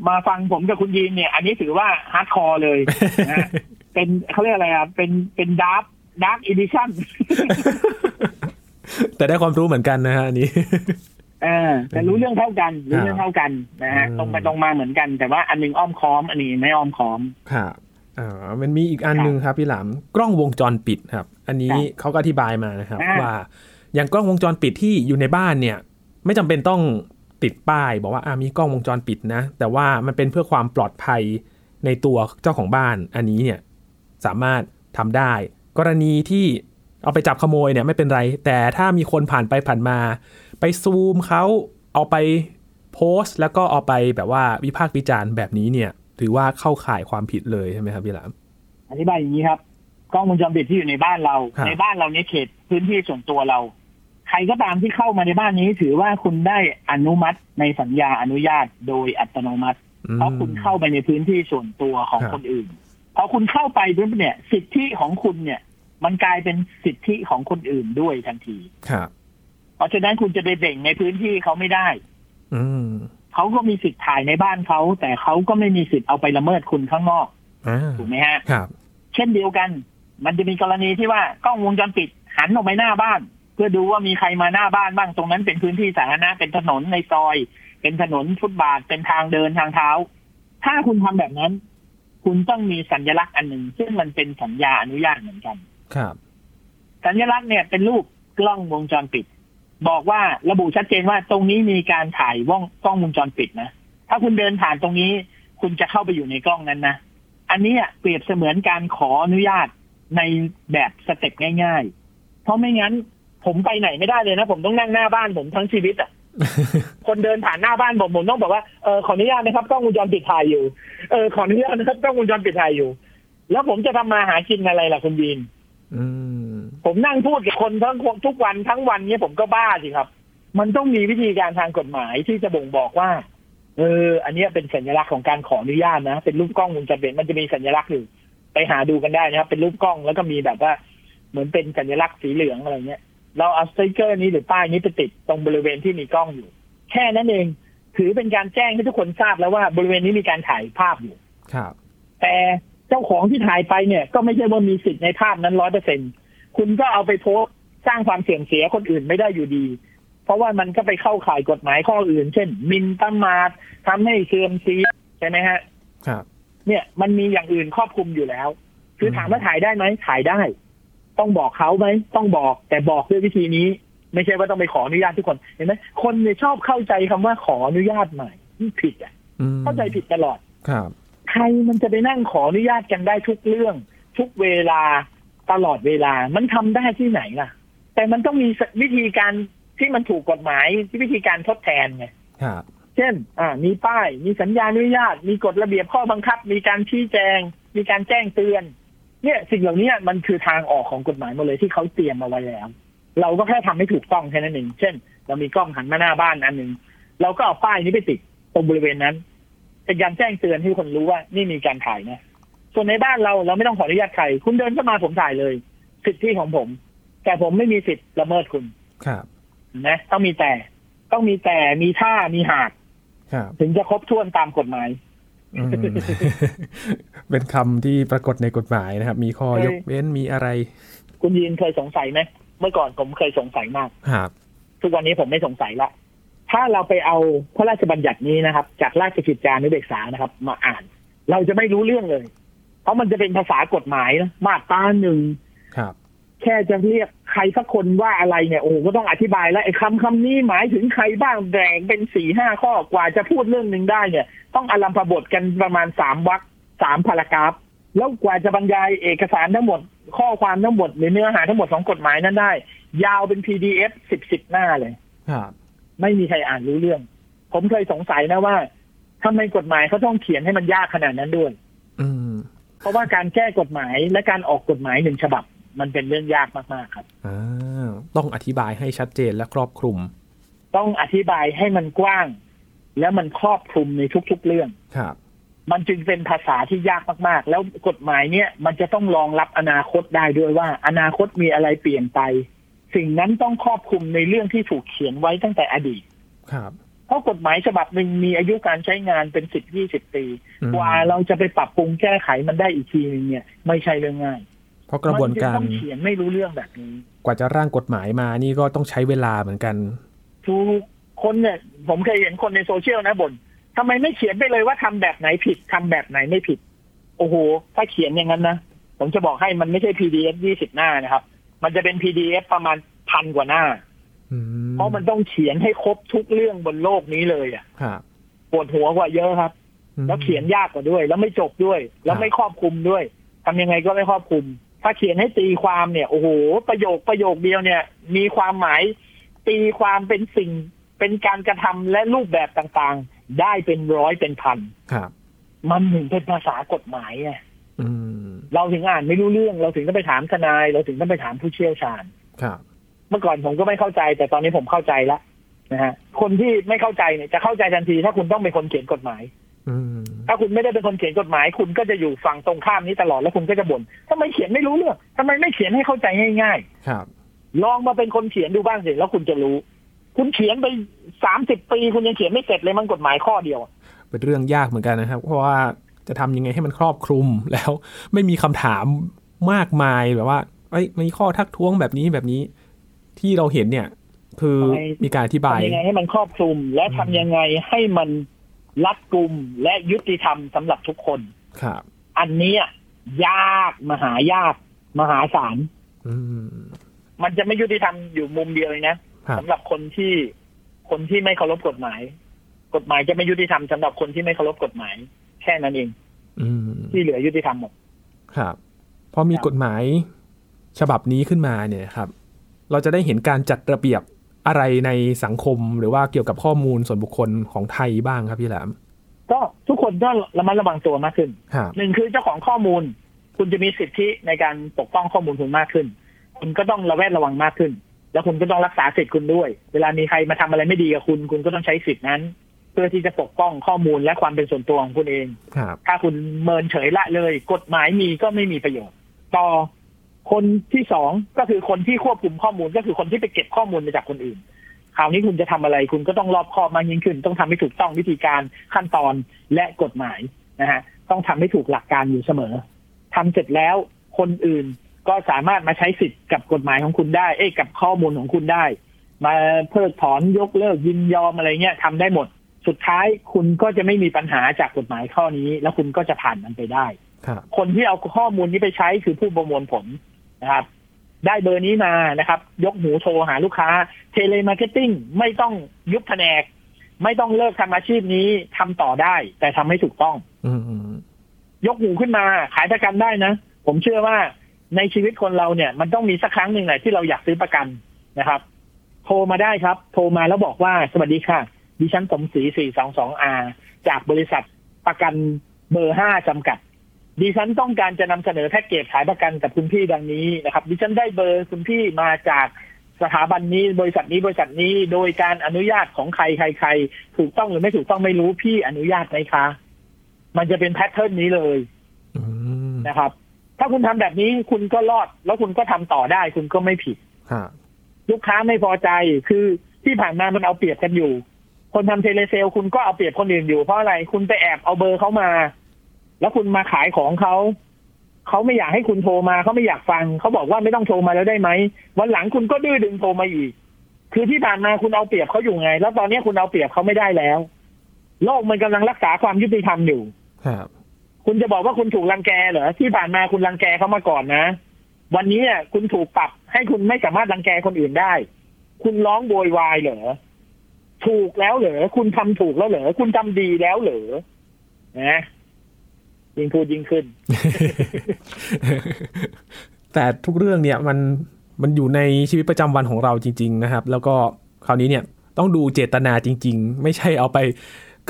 มาฟังผมกับคุณยีนเนี่ย อันนี้ถือว่า hardcore เลยนะฮะเป็นเขาเรียกอะไรอะเป็นเป็น dark dark edition แต่ได้ความรู้เหมือนกันนะฮะอันนี้เออแต่รู้เรื่องเท่ากันรู้เรื่องเท่ากันนะฮะอืมตรงไปตรงมาเหมือนกัน แต่ว่าอันหนึ่งอ้อมค้อมอันนี้ไม่อ้อมค้อมครับอ่ามันมีอีกอันหนึ่งครับพี่หลามกล้องวงจรปิดครับ อันนี้ครับเขาก็อธิบายมานะครับอ่าว่าอย่างกล้องวงจรปิดที่อยู่ในบ้านเนี่ย ไม่จำเป็นต้องติดป้าย บอกว่าอ่ามีกล้องวงจรปิดนะ แต่ว่ามันเป็นเพื่อความปลอดภัยในตัวเจ้าของบ้าน อันนี้เนี่ยสามารถทำได้ กรณีที่ เอาไปจับขโมยเนี่ยไม่เป็นไร แต่ถ้ามีคนผ่านไปผ่านมา ไปซูมเขาเอาไปโพสต์ แล้วก็เอาไปแบบว่าวิพากษ์วิจารณ์แบบนี้เนี่ย ถือว่าเข้าข่ายความผิดเลยใช่ไหมครับพี่หลามอธิบายอย่างนี้ครับกล้องวงจรปิดที่อยู่ในบ้านเราครับในบ้านเราเนี่ยเขตพื้นที่ส่วนตัวเรา ใครก็ตามที่เข้ามาในบ้านนี้ ถือว่าคุณได้อนุมัติในสัญญาอนุญาตโดยอัตโนมัติอืมเพราะคุณเข้าไปในพื้นที่ส่วนตัวของครับคนอื่นพอคุณเข้าไปปุ๊บเนี่ย สิทธิของคุณเนี่ย มันกลายเป็นสิทธิของคนอื่นด้วยทันทีครับเพราะฉะนั้นคุณจะไปเบ่งในพื้นที่เขาไม่ได้ อืมเขาก็มีสิทธิ์ถ่ายในบ้านเขา แต่เขาก็ไม่มีสิทธิ์เอาไปละเมิดคุณข้างนอกอ่าถูกไหมฮะครับ เช่นเดียวกัน มันจะมีกรณีที่ว่ากล้องวงจรปิดหันออกไปหน้าบ้าน เพื่อดูว่ามีใครมาหน้าบ้านบ้างตรงนั้นเป็นพื้นที่สาธารณะเป็นถนนในซอย เป็นถนนฟุตบาทเป็นทางเดินทางเท้า ถ้าคุณทำแบบนั้น คุณต้องมีสัญลักษณ์อันหนึ่ง ซึ่งมันเป็นสัญญาอนุญาตเหมือนกัน ครับสัญลักษณ์เนี่ยเป็นรูปกล้องวงจรปิด บอกว่าระบุชัดเจนว่าตรงนี้มีการถ่ายว่องกล้องวงจรปิดนะถ้าคุณเดินผ่านตรงนี้ คุณจะเข้าไปอยู่ในกล้องนั้นนะอันนี้อะเปรียบเสมือนการขออนุญาตในแบบสเต็ปง่าย ๆ เพราะไม่งั้นผมไปไหนไม่ได้เลยนะ ผมต้องนั่งหน้าบ้านผมทั้งชีวิตอะคนเดินผ่านหน้าบ้านผมผมต้องบอกว่าเออขออนุญาตนะครับกล้องวงจรปิดถ่ายอยู่เออขออนุญาตนะครับกล้องวงจรปิดถ่ายอยู่ แล้วผมจะทำมาหากินอะไรล่ะคุณบีนอืม ผมนั่งพูดกับคนทั้งทุกวันทั้งวันเนี้ยผมก็บ้าสิครับ มันต้องมีวิธีการทางกฎหมายที่จะบ่งบอกว่า เออ อันเนี้ยเป็นสัญลักษณ์ของการขออนุญาตนะ เป็นรูปกล้องวงจรปิดมันจะมีสัญลักษณ์อยู่ไปหาดูกันได้นะครับ เป็นรูปกล้องแล้วก็มีแบบว่า เหมือนเป็นสัญลักษณ์สีเหลืองอะไรเงี้ย เราเอาสติกเกอร์นี้หรือป้ายนี้ไปติดตรงบริเวณที่มีกล้องอยู่ แค่นั้นเอง ถือเป็นการแจ้งให้ทุกคนทราบแล้วว่าบริเวณนี้มีการถ่ายภาพอยู่ ครับ แต่ เจ้าของที่ถ่ายไปเนี่ยก็ไม่ใช่ว่ามีสิทธิ์ในภาพนั้นร้อยเปอร์เซ็นคุณก็เอาไปโพสต์สร้างความเสี่ยงเสียคนอื่นไม่ได้อยู่ดี เพราะว่ามันก็ไปเข้าข่ายกฎหมายข้ออื่น เช่นหมินประมาททำให้เสื่อมเสียใช่ไหมฮะ ครับ เนี่ยมันมีอย่างอื่นครอบคลุมอยู่แล้ว คือถามว่าถ่ายได้ไหมถ่ายได้ ต้องบอกเขาไหมต้องบอกแต่บอกด้วยวิธีนี้ ไม่ใช่ว่าต้องไปขออนุญาตทุกคนเห็นไหมคนเนี่ยชอบเข้าใจคำว่าขออนุญาตใหม่นี่ผิดอะอืมเข้าใจผิดตลอดครับ ใครมันจะไปนั่งขออนุญาตกันได้ทุกเรื่อง ทุกเวลาตลอดเวลามันทำได้ที่ไหนล่ะ แต่มันต้องมีวิธีการที่มันถูกกฎหมายที่วิธีการทดแทนไงครับเช่น อ่า มีป้าย มีสัญญาอนุญาต มีกฎระเบียบข้อบังคับ มีการชี้แจง มีการแจ้งเตือน เนี่ย สิ่งเหล่านี้มันคือทางออกของกฎหมายหมดเลยที่เขาเตรียมมาไว้แล้ว เราก็แค่ทำให้ถูกต้องแค่นั้นเอง เช่น เรามีกล้องหันมาหน้าบ้านอันหนึ่ง เราก็เอาป้ายนี้ไปติดตรงบริเวณนั้น เป็นการแจ้งเตือนให้คนรู้ว่านี่มีการถ่ายนะส่วนในบ้านเราเราไม่ต้องขออนุญาตใคร คุณเดินเข้ามาผมถ่ายเลย สิทธิของผม แต่ผมไม่มีสิทธิ์ละเมิดคุณครับนะต้องมีแต่ต้องมีแต่มีท่ามีหากครับถึงจะครบถ้วนตามกฎหมายอืมเป็นคำที่ปรากฏในกฎหมายนะครับ มีข้อเอ้ยยกเว้นมีอะไร คุณยีนเคยสงสัยไหมเมื่อก่อนผมเคยสงสัยมากครับทุกวันนี้ผมไม่สงสัยละ ถ้าเราไปเอาพระราชบัญญัตินี้นะครับ จากราชกิจจานุเบกษานะครับ มาอ่าน เราจะไม่รู้เรื่องเลย เพราะมันจะเป็นภาษากฎหมายนะมาตราหนึ่งครับแค่จะเรียกใครสักคนว่าอะไรเนี่ยโอ้โหก็ต้องอธิบายแล้วไอ้คำคำนี้หมายถึงใครบ้างแบ่งเป็นสี่ห้าข้อกว่าจะพูดเรื่องหนึ่งได้เนี่ย ต้องอลัมพบทกันประมาณสามวรรคสามพารากราฟแล้วกว่าจะบรรยายเอกสารทั้งหมด ข้อความทั้งหมดหรือเนื้อหาทั้งหมดของกฎหมายนั้นได้ ยาวเป็น PDF สิบสิบหน้าเลยครับ ไม่มีใครอ่านรู้เรื่อง ผมเคยสงสัยนะว่าทำไมกฎหมายเขาต้องเขียนให้มันยากขนาดนั้นด้วย อืม เพราะว่าการแก้กฎหมายและการออกกฎหมายหนึ่งฉบับ มันเป็นเรื่องยากมากๆครับอ่าต้องอธิบายให้ชัดเจนและครอบคลุม ต้องอธิบายให้มันกว้าง และมันครอบคลุมในทุกๆเรื่องครับ มันจึงเป็นภาษาที่ยากมากๆ แล้วกฎหมายเนี่ยมันจะต้องรองรับอนาคตได้ด้วยว่า อนาคตมีอะไรเปลี่ยนไป สิ่งนั้นต้องครอบคลุมในเรื่องที่ถูกเขียนไว้ตั้งแต่อดีตครับเพราะกฎหมายฉบับหนึ่งมีอายุการใช้งานเป็นสิบยี่สิบปีอืมกว่าเราจะไปปรับปรุงแก้ไขมันได้อีกทีหนึงเนี่ย ไม่ใช่เรื่องง่าย เพราะกระบวนมัจึงการต้องเขียนไม่รู้เรื่องแบบนี้ กว่าจะร่างกฎหมายมานี่ก็ต้องใช้เวลาเหมือนกันทุกคนเนี่ย ผมเคยเห็นคนในโซเชียลนะบน่นทำไมไม่เขียนไปเลยว่าทำแบบไหนผิดทำแบบไหนไม่ผิด โอ้โห ถ้าเขียนอย่างนั้นนะ ผมจะบอกให้มันไม่ใช่ PDF ยี่สิบหน้านะครับ มันจะเป็น PDF ประมาณพันกว่าหน้าอืมเพราะมันต้องเขียนให้ครบทุกเรื่องบนโลกนี้เลยอะครับปวดหัวกว่าเยอะครับอืมแล้วเขียนยากกว่าด้วย แล้วไม่จบด้วย แล้วไม่ครอบคลุมด้วยทำยังไงก็ไม่ครอบคลุม ถ้าเขียนให้ตีความเนี่ยโอ้โหประโยคประโยคเดียวเนี่ย มีความหมาย ตีความเป็นสิ่งเป็นการกระทำและรูปแบบต่างๆ ได้เป็นร้อยเป็นพันครับ มันถึงเป็นภาษากฎหมายไงอืม เราถึงอ่านไม่รู้เรื่อง เราถึงต้องไปถามทนาย เราถึงต้องไปถามผู้เชี่ยวชาญครับ เมื่อก่อนผมก็ไม่เข้าใจ แต่ตอนนี้ผมเข้าใจแล้วนะฮะคนที่ไม่เข้าใจเนี่ยจะเข้าใจทันที ถ้าคุณต้องเป็นคนเขียนกฎหมายอืมถ้าคุณไม่ได้เป็นคนเขียนกฎหมาย คุณก็จะอยู่ฝั่งตรงข้ามนี้ตลอดแล้วคุณก็จะบ่นทำไมเขียนไม่รู้เรื่องทำไมไม่เขียนให้เข้าใจง่ายครับๆลองมาเป็นคนเขียนดูบ้างสิแล้วคุณจะรู้ คุณเขียนไปสามสิบปี คุณยังเขียนไม่เสร็จเลยมันกฎหมายข้อเดียวเป็นเรื่องยากเหมือนกันนะครับ เพราะว่า จะทำยังไงให้มันครอบคลุมแล้วไม่มีคำถามมากมายแบบว่าเอ้ยมีข้อทักท้วงแบบนี้แบบนี้ที่เราเห็นเนี่ย คือไม่มีการอธิบายทำยังไงให้มันครอบคลุม และทำยังไงให้มันรัดกุมและยุติธรรมสำหรับทุกคนครับ อันเนี้ยยากมหายากมหาศาลอืมมันจะไม่ยุติธรรมอยู่มุมเดียวเลยนะครับสำหรับคนที่คนที่ไม่เคารพกฎหมาย กฎหมายจะไม่ยุติธรรมสำหรับคนที่ไม่เคารพกฎหมาย แค่นั้นเอง อืมที่เหลือยุติธรรมหมดครับพอมีกฎหมายฉบับนี้ขึ้นมาเนี่ยครับ เราจะได้เห็นการจัดระเบียบอะไรในสังคมหรือว่าเกี่ยวกับข้อมูลส่วนบุคคลของไทยบ้างครับพี่แหลมก็ทุกคนก็ระมัดระวังตัวมากขึ้นครับหนึ่งคือเจ้าของข้อมูล คุณจะมีสิทธิในการปกป้องข้อมูลคุณมากขึ้น คุณก็ต้องระแวดระวังมากขึ้น แล้วคุณก็ต้องรักษาสิทธิ์คุณด้วย เวลามีใครมาทำอะไรไม่ดีกับคุณ คุณก็ต้องใช้สิทธินั้น เพื่อที่จะปกป้องข้อมูลและความเป็นส่วนตัวของคุณเองครับถ้าคุณเมินเฉยละเลย กฎหมายมีก็ไม่มีประโยชน์ ต่อคนที่สองก็คือคนที่ควบคุมข้อมูลก็คือคนที่ไปเก็บข้อมูลมาจากคนอื่น คราวนี้คุณจะทำอะไร คุณก็ต้องรอบคอบมากยิ่งขึ้น ต้องทำให้ถูกต้องวิธีการขั้นตอนและกฎหมายนะฮะต้องทำให้ถูกหลักการอยู่เสมอทำเสร็จแล้วคนอื่นก็สามารถมาใช้สิทธิ์กับกฎหมายของคุณได้ เอ้ยกับข้อมูลของคุณได้ มาเพิกถอนยกเลิกยินยอมอะไรเงี้ยทำได้หมด สุดท้ายคุณก็จะไม่มีปัญหาจากกฎหมายข้อนี้ แล้วคุณก็จะผ่านมันไปได้ครับคนที่เอาข้อมูลนี้ไปใช้คือผู้ประมวลผลนะครับ ได้เบอร์นี้มานะครับ ยกหูโทรหาลูกค้า telemarketing ไม่ต้องยุบแผนก ไม่ต้องเลิกทำอาชีพนี้ทำต่อได้ แต่ทำให้ถูกต้องอืมอืมยกหูขึ้นมาขายประกันได้นะ ผมเชื่อว่าในชีวิตคนเราเนี่ย มันต้องมีสักครั้งหนึ่งแหละที่เราอยากซื้อประกันนะครับ โทรมาได้ครับ โทรมาแล้วบอกว่าสวัสดีค่ะ ดิฉันสมศรี 422 R จากบริษัทประกันเบอร์ 5 จำกัด ดิฉันต้องการจะนำเสนอแพ็กเกจขายประกันกับคุณพี่ดังนี้นะครับ ดิฉันได้เบอร์คุณพี่มาจากสถาบันนี้บริษัทนี้บริษัทนี้โดยการอนุญาตของใครใครใครถูกต้องหรือไม่ถูกต้องไม่รู้พี่อนุญาตไหมคะ มันจะเป็นแพทเทิร์นนี้เลยอืมนะครับ ถ้าคุณทำแบบนี้คุณก็รอด แล้วคุณก็ทำต่อได้ คุณก็ไม่ผิดครับลูกค้าไม่พอใจคือที่ผ่านมามันเอาเปรียบกันอยู่ คนทำเทเลเซลคุณก็เอาเปรียบคนอื่นอยู่เพราะอะไรคุณไปแอบเอาเบอร์เขามา แล้วคุณมาขายของเขาเขาไม่อยากให้คุณโทรมาเขาไม่อยากฟังเขาบอกว่าไม่ต้องโทรมาแล้วได้ไหมวันหลังคุณก็ดื้อดึงโทรมาอีก คือที่ผ่านมาคุณเอาเปรียบเขาอยู่ไง แล้วตอนนี้คุณเอาเปรียบเขาไม่ได้แล้ว โลกมันกำลังรักษาความยุติธรรมอยู่ครับคุณจะบอกว่าคุณถูกรังแกเหรอที่ผ่านมาคุณรังแกเขามาก่อนนะ วันนี้เนี่ยคุณถูกปรับให้คุณไม่สามารถรังแกคนอื่นได้ คุณร้องโวยวายเหรอ ถูกแล้วเหรอคุณทำถูกแล้วเหรอคุณทำดีแล้วเหรอนะยิ่งพูดยิ่งขึ้น แต่ทุกเรื่องเนี่ยมันมันอยู่ในชีวิตประจำวันของเราจริง ๆ นะครับ แล้วก็คราวนี้เนี่ยต้องดูเจตนาจริง ๆ ไม่ใช่เอาไป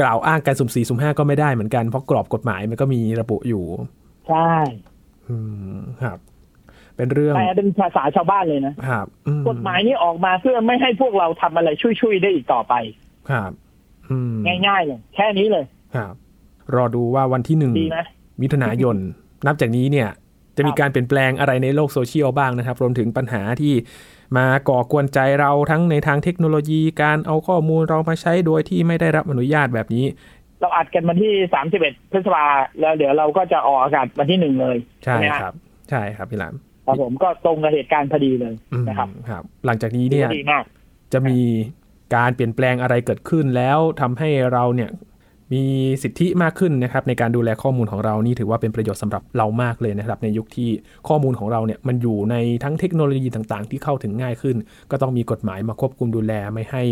กล่าวอ้างกันสุ่มสี่สุ่มห้าก็ไม่ได้เหมือนกันเพราะกรอบกฎหมายมันก็มีระบุอยู่ ใช่ อืมครับ เป็นเรื่องแต่เป็นภาษาชาวบ้านเลยนะครับอืกฎหมายนี้ออกมาเพื่อไม่ให้พวกเราทำอะไรช่วยๆได้อีกต่อไป ครับอืมง่ายๆเลยแค่นี้เลยครับ รอดูว่าวันที่หนึ่งดีไหมมิถุนายน นับจากนี้เนี่ย จะมีการเปลี่ยนแปลงอะไรในโลกโซเชียลบ้างนะครับ รวมถึงปัญหาที่มาก่อกวนใจเราทั้งในทางเทคโนโลยีการเอาข้อมูลเรามาใช้โดยที่ไม่ได้รับอนุญาตแบบนี้ เราอัดกันวันที่สามสิบเอ็ดพฤษภาแล้วเดี๋ยวเราก็จะออกอากาศวันที่หนึ่งเลย ใช่ไหมฮะครับ ใช่ครับพี่หลาม ครับผมก็ตรงกับเหตุการณ์พอดีเลยอืมนะครับครับ หลังจากนี้เนี่ยดีมากจะมีการเปลี่ยนแปลงอะไรเกิดขึ้นแล้วทำให้เราเนี่ยมีสิทธิมากขึ้นนะครับ ในการดูแลข้อมูลของเรานี่ถือว่าเป็นประโยชน์สำหรับเรามากเลยนะครับ ในยุคที่ข้อมูลของเราเนี่ยมันอยู่ในทั้งเทคโนโลยีต่างๆ ที่เข้าถึงง่ายขึ้น ก็ต้องมีกฎหมายมาควบคุมดูแลไม่ให้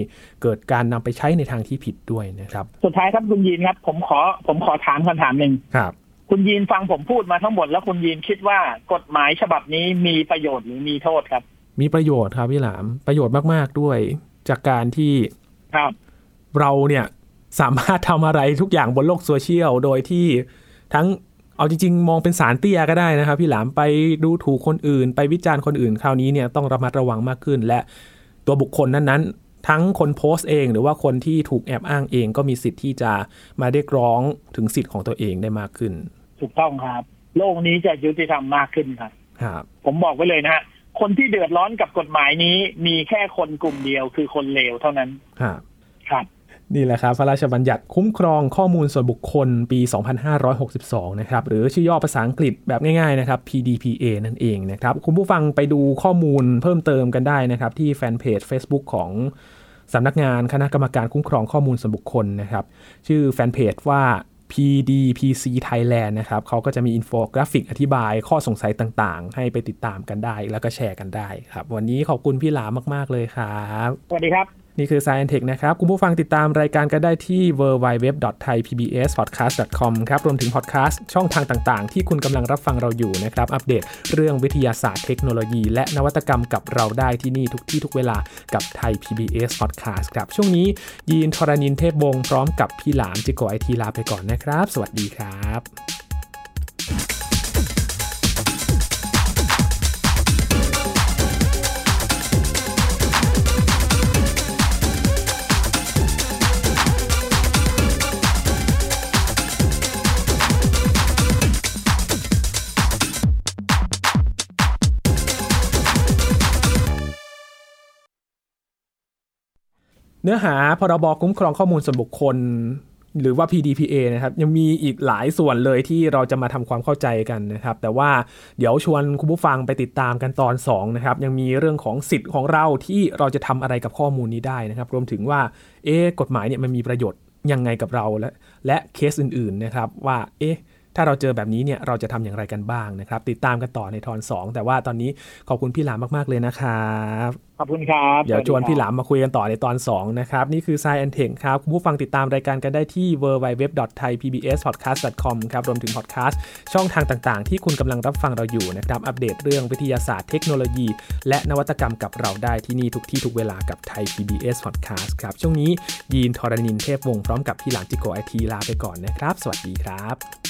เกิดการนำไปใช้ในทางที่ผิดด้วยนะครับ สุดท้ายครับคุณยีนครับ ผมขอผมขอถามคำถามหนึ่งครับ คุณยีนฟังผมพูดมาทั้งหมดแล้วคุณยีนคิดว่ากฎหมายฉบับนี้มีประโยชน์หรือมีโทษครับ มีประโยชน์ครับพี่หลามประโยชน์มากๆด้วย จากการที่ครับเราเนี่ยสามารถทำอะไรทุกอย่างบนโลกโซเชียลโดยที่ทั้งเอาจริงๆ มองเป็นสารเตี้ยก็ได้นะครับ พี่หลามไปดูถูกคนอื่น ไปวิจารณ์คนอื่น คราวนี้เนี่ยต้องระมัดระวังมากขึ้น และตัวบุคคลนั้นๆ ทั้งคนโพสต์เอง หรือว่าคนที่ถูกแอบอ้างเองก็มีสิทธิ์ที่จะมาเรียกร้องถึงสิทธิ์ของตัวเองได้มากขึ้น ถูกต้องครับ โลกนี้จะยุติธรรมมากขึ้นครับครับผมบอกไว้เลยนะฮะคนที่เดือดร้อนกับกฎหมายนี้ มีแค่คนกลุ่มเดียวคือคนเลวเท่านั้นครับครับนี่แหละครับ พระราชบัญญัติคุ้มครองข้อมูลส่วนบุคคลปี 2562 นะครับ หรือชื่อย่อภาษาอังกฤษแบบง่ายๆ นะครับ PDPA นั่นเองนะครับ คุณผู้ฟังไปดูข้อมูลเพิ่มเติมกันได้นะครับ ที่แฟนเพจ Facebook ของสำนักงานคณะกรรมการคุ้มครองข้อมูลส่วนบุคคลนะครับ ชื่อแฟนเพจว่า PDPC Thailand นะครับเขาก็จะมีอินโฟกราฟิกอธิบายข้อสงสัยต่างๆ ให้ไปติดตามกันได้แล้วก็แชร์กันได้ครับ วันนี้ขอบคุณพี่หลามาก ๆ เลยครับ สวัสดีครับ นี่คือ Science Tech นะครับ คุณผู้ฟังติดตามรายการกันได้ที่ www.thaipbspodcast.com ครับ รวมถึงพอดแคสต์ช่องทางต่างๆ ที่คุณกำลังรับฟังเราอยู่นะครับ อัปเดตเรื่องวิทยาศาสตร์เทคโนโลยี และนวัตกรรมกับเราได้ที่นี่ทุกที่ทุกเวลากับไทย PBS Podcast ครับ ช่วงนี้ยีนทรณินเทพวงศ์พร้อมกับพี่หลามจิโกไอทีลาไปก่อนนะครับ สวัสดีครับ เนื้อหาพรบคุ้มครองข้อมูลส่วนบุคคล หรือว่า PDPA นะครับ ยังมีอีกหลายส่วนเลยที่เราจะมาทำความเข้าใจกันนะครับ แต่ว่าเดี๋ยวชวนคุณผู้ฟังไปติดตามกันตอน2นะครับ ยังมีเรื่องของสิทธิ์ของเราที่เราจะทำอะไรกับข้อมูลนี้ได้นะครับ รวมถึงว่า เอ๊กฎหมายเนี่ยมันมีประโยชน์ยังไงกับเราและและเคสอื่นๆนะครับว่า เอ๊ะ ถ้าเราเจอแบบนี้เนี่ยเราจะทำอย่างไรกันบ้างนะครับ ติดตามกันต่อในตอน2 แต่ว่าตอนนี้ขอบคุณพี่หลามมาก ๆ เลยนะครับขอบคุณครับเดี๋ยวชวนสสดีพี่หครับลามมาคุยกันต่อในตอน 2 นะครับ นี่คือ Science and Tech ครับ คุณผู้ฟังติดตามรายการกันได้ที่ www.thaipbspodcast.com ครับรวมถึงพอดแคสต์ช่องทางต่างๆ ที่คุณกำลังรับฟังเราอยู่นะครับ อัปเดตเรื่องวิทยาศาสตร์เทคโนโลยี และนวัตกรรมกับเราได้ที่นี่ทุกที่ทุกเวลากับไทย PBS Podcast ครับช่วงนี้ยีนทรณินเทพวงศ์พร้อมกับพี่หลามจิโกไอทีลาไปก่อนนะครับ สวัสดีครับ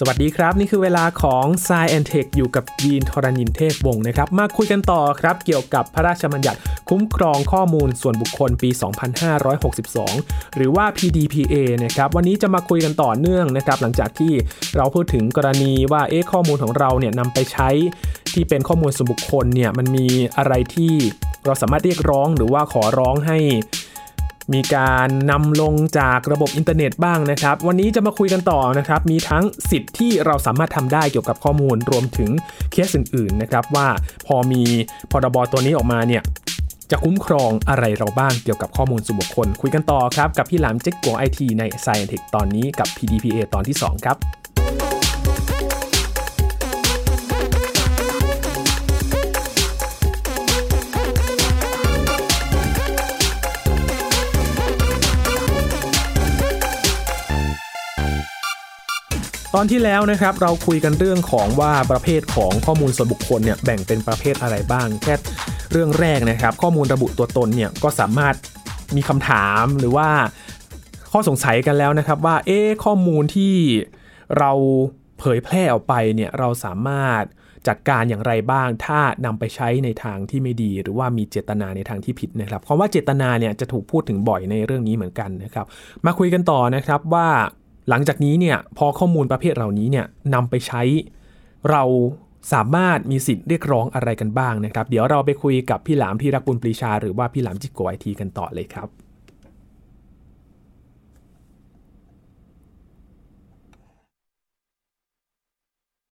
สวัสดีครับ นี่คือเวลาของ s ซ e and Tech อยู่กับยีนทรณินเทพวงศ์นะครับ มาคุยกันต่อครับเกี่ยวกับพระราชบัญญัติคุ้มครองข้อมูลส่วนบุคคลปี 2562 หรือว่า PDPA นะครับวันนี้จะมาคุยกันต่อเนื่องนะครับ หลังจากที่เราพูดถึงกรณีว่าเอ๊ะข้อมูลของเราเนี่ยนำไปใช้ที่เป็นข้อมูลส่วนบุคคลเนี่ยมันมีอะไรที่เราสามารถเรียกร้องหรือว่าขอร้องให้ มีการนำลงจากระบบอินเทอร์เน็ตบ้างนะครับ วันนี้จะมาคุยกันต่อนะครับ มีทั้งสิทธิ์ที่เราสามารถทำได้เกี่ยวกับข้อมูลรวมถึงเคสอื่นๆนะครับว่าพอมีพรบตัวนี้ออกมาเนี่ยจะคุ้มครองอะไรเราบ้างเกี่ยวกับข้อมูลส่วนบุคคล คุยกันต่อครับ กับพี่หลามเจ๊กกวงไอทีใน Science Tech ตอนนี้กับ PDPA ตอนที่ 2 ครับ ตอนที่แล้วนะครับเราคุยกันเรื่องของว่าประเภทของข้อมูลส่วนบุคคลเนี่ยแบ่งเป็นประเภทอะไรบ้าง แค่เรื่องแรกนะครับ ข้อมูลระบุตัวตนเนี่ยก็สามารถมีคำถามหรือว่าข้อสงสัยกันแล้วนะครับว่าเอ๊ข้อมูลที่เราเผยแพร่ออกไปเนี่ยเราสามารถจัดการอย่างไรบ้าง ถ้านำไปใช้ในทางที่ไม่ดี หรือว่ามีเจตนาในทางที่ผิดนะครับคำว่าเจตนาเนี่ยจะถูกพูดถึงบ่อยในเรื่องนี้เหมือนกันนะครับ มาคุยกันต่อนะครับว่า หลังจากนี้เนี่ยพอข้อมูลประเภทเหล่านี้เนี่ยนำไปใช้เราสามารถมีสิทธิ์เรียกร้องอะไรกันบ้างนะครับ เดี๋ยวเราไปคุยกับพี่หลามที่รักบุญปรีชา หรือว่าพี่หลามจิกโกไอทีกันต่อเลยครับ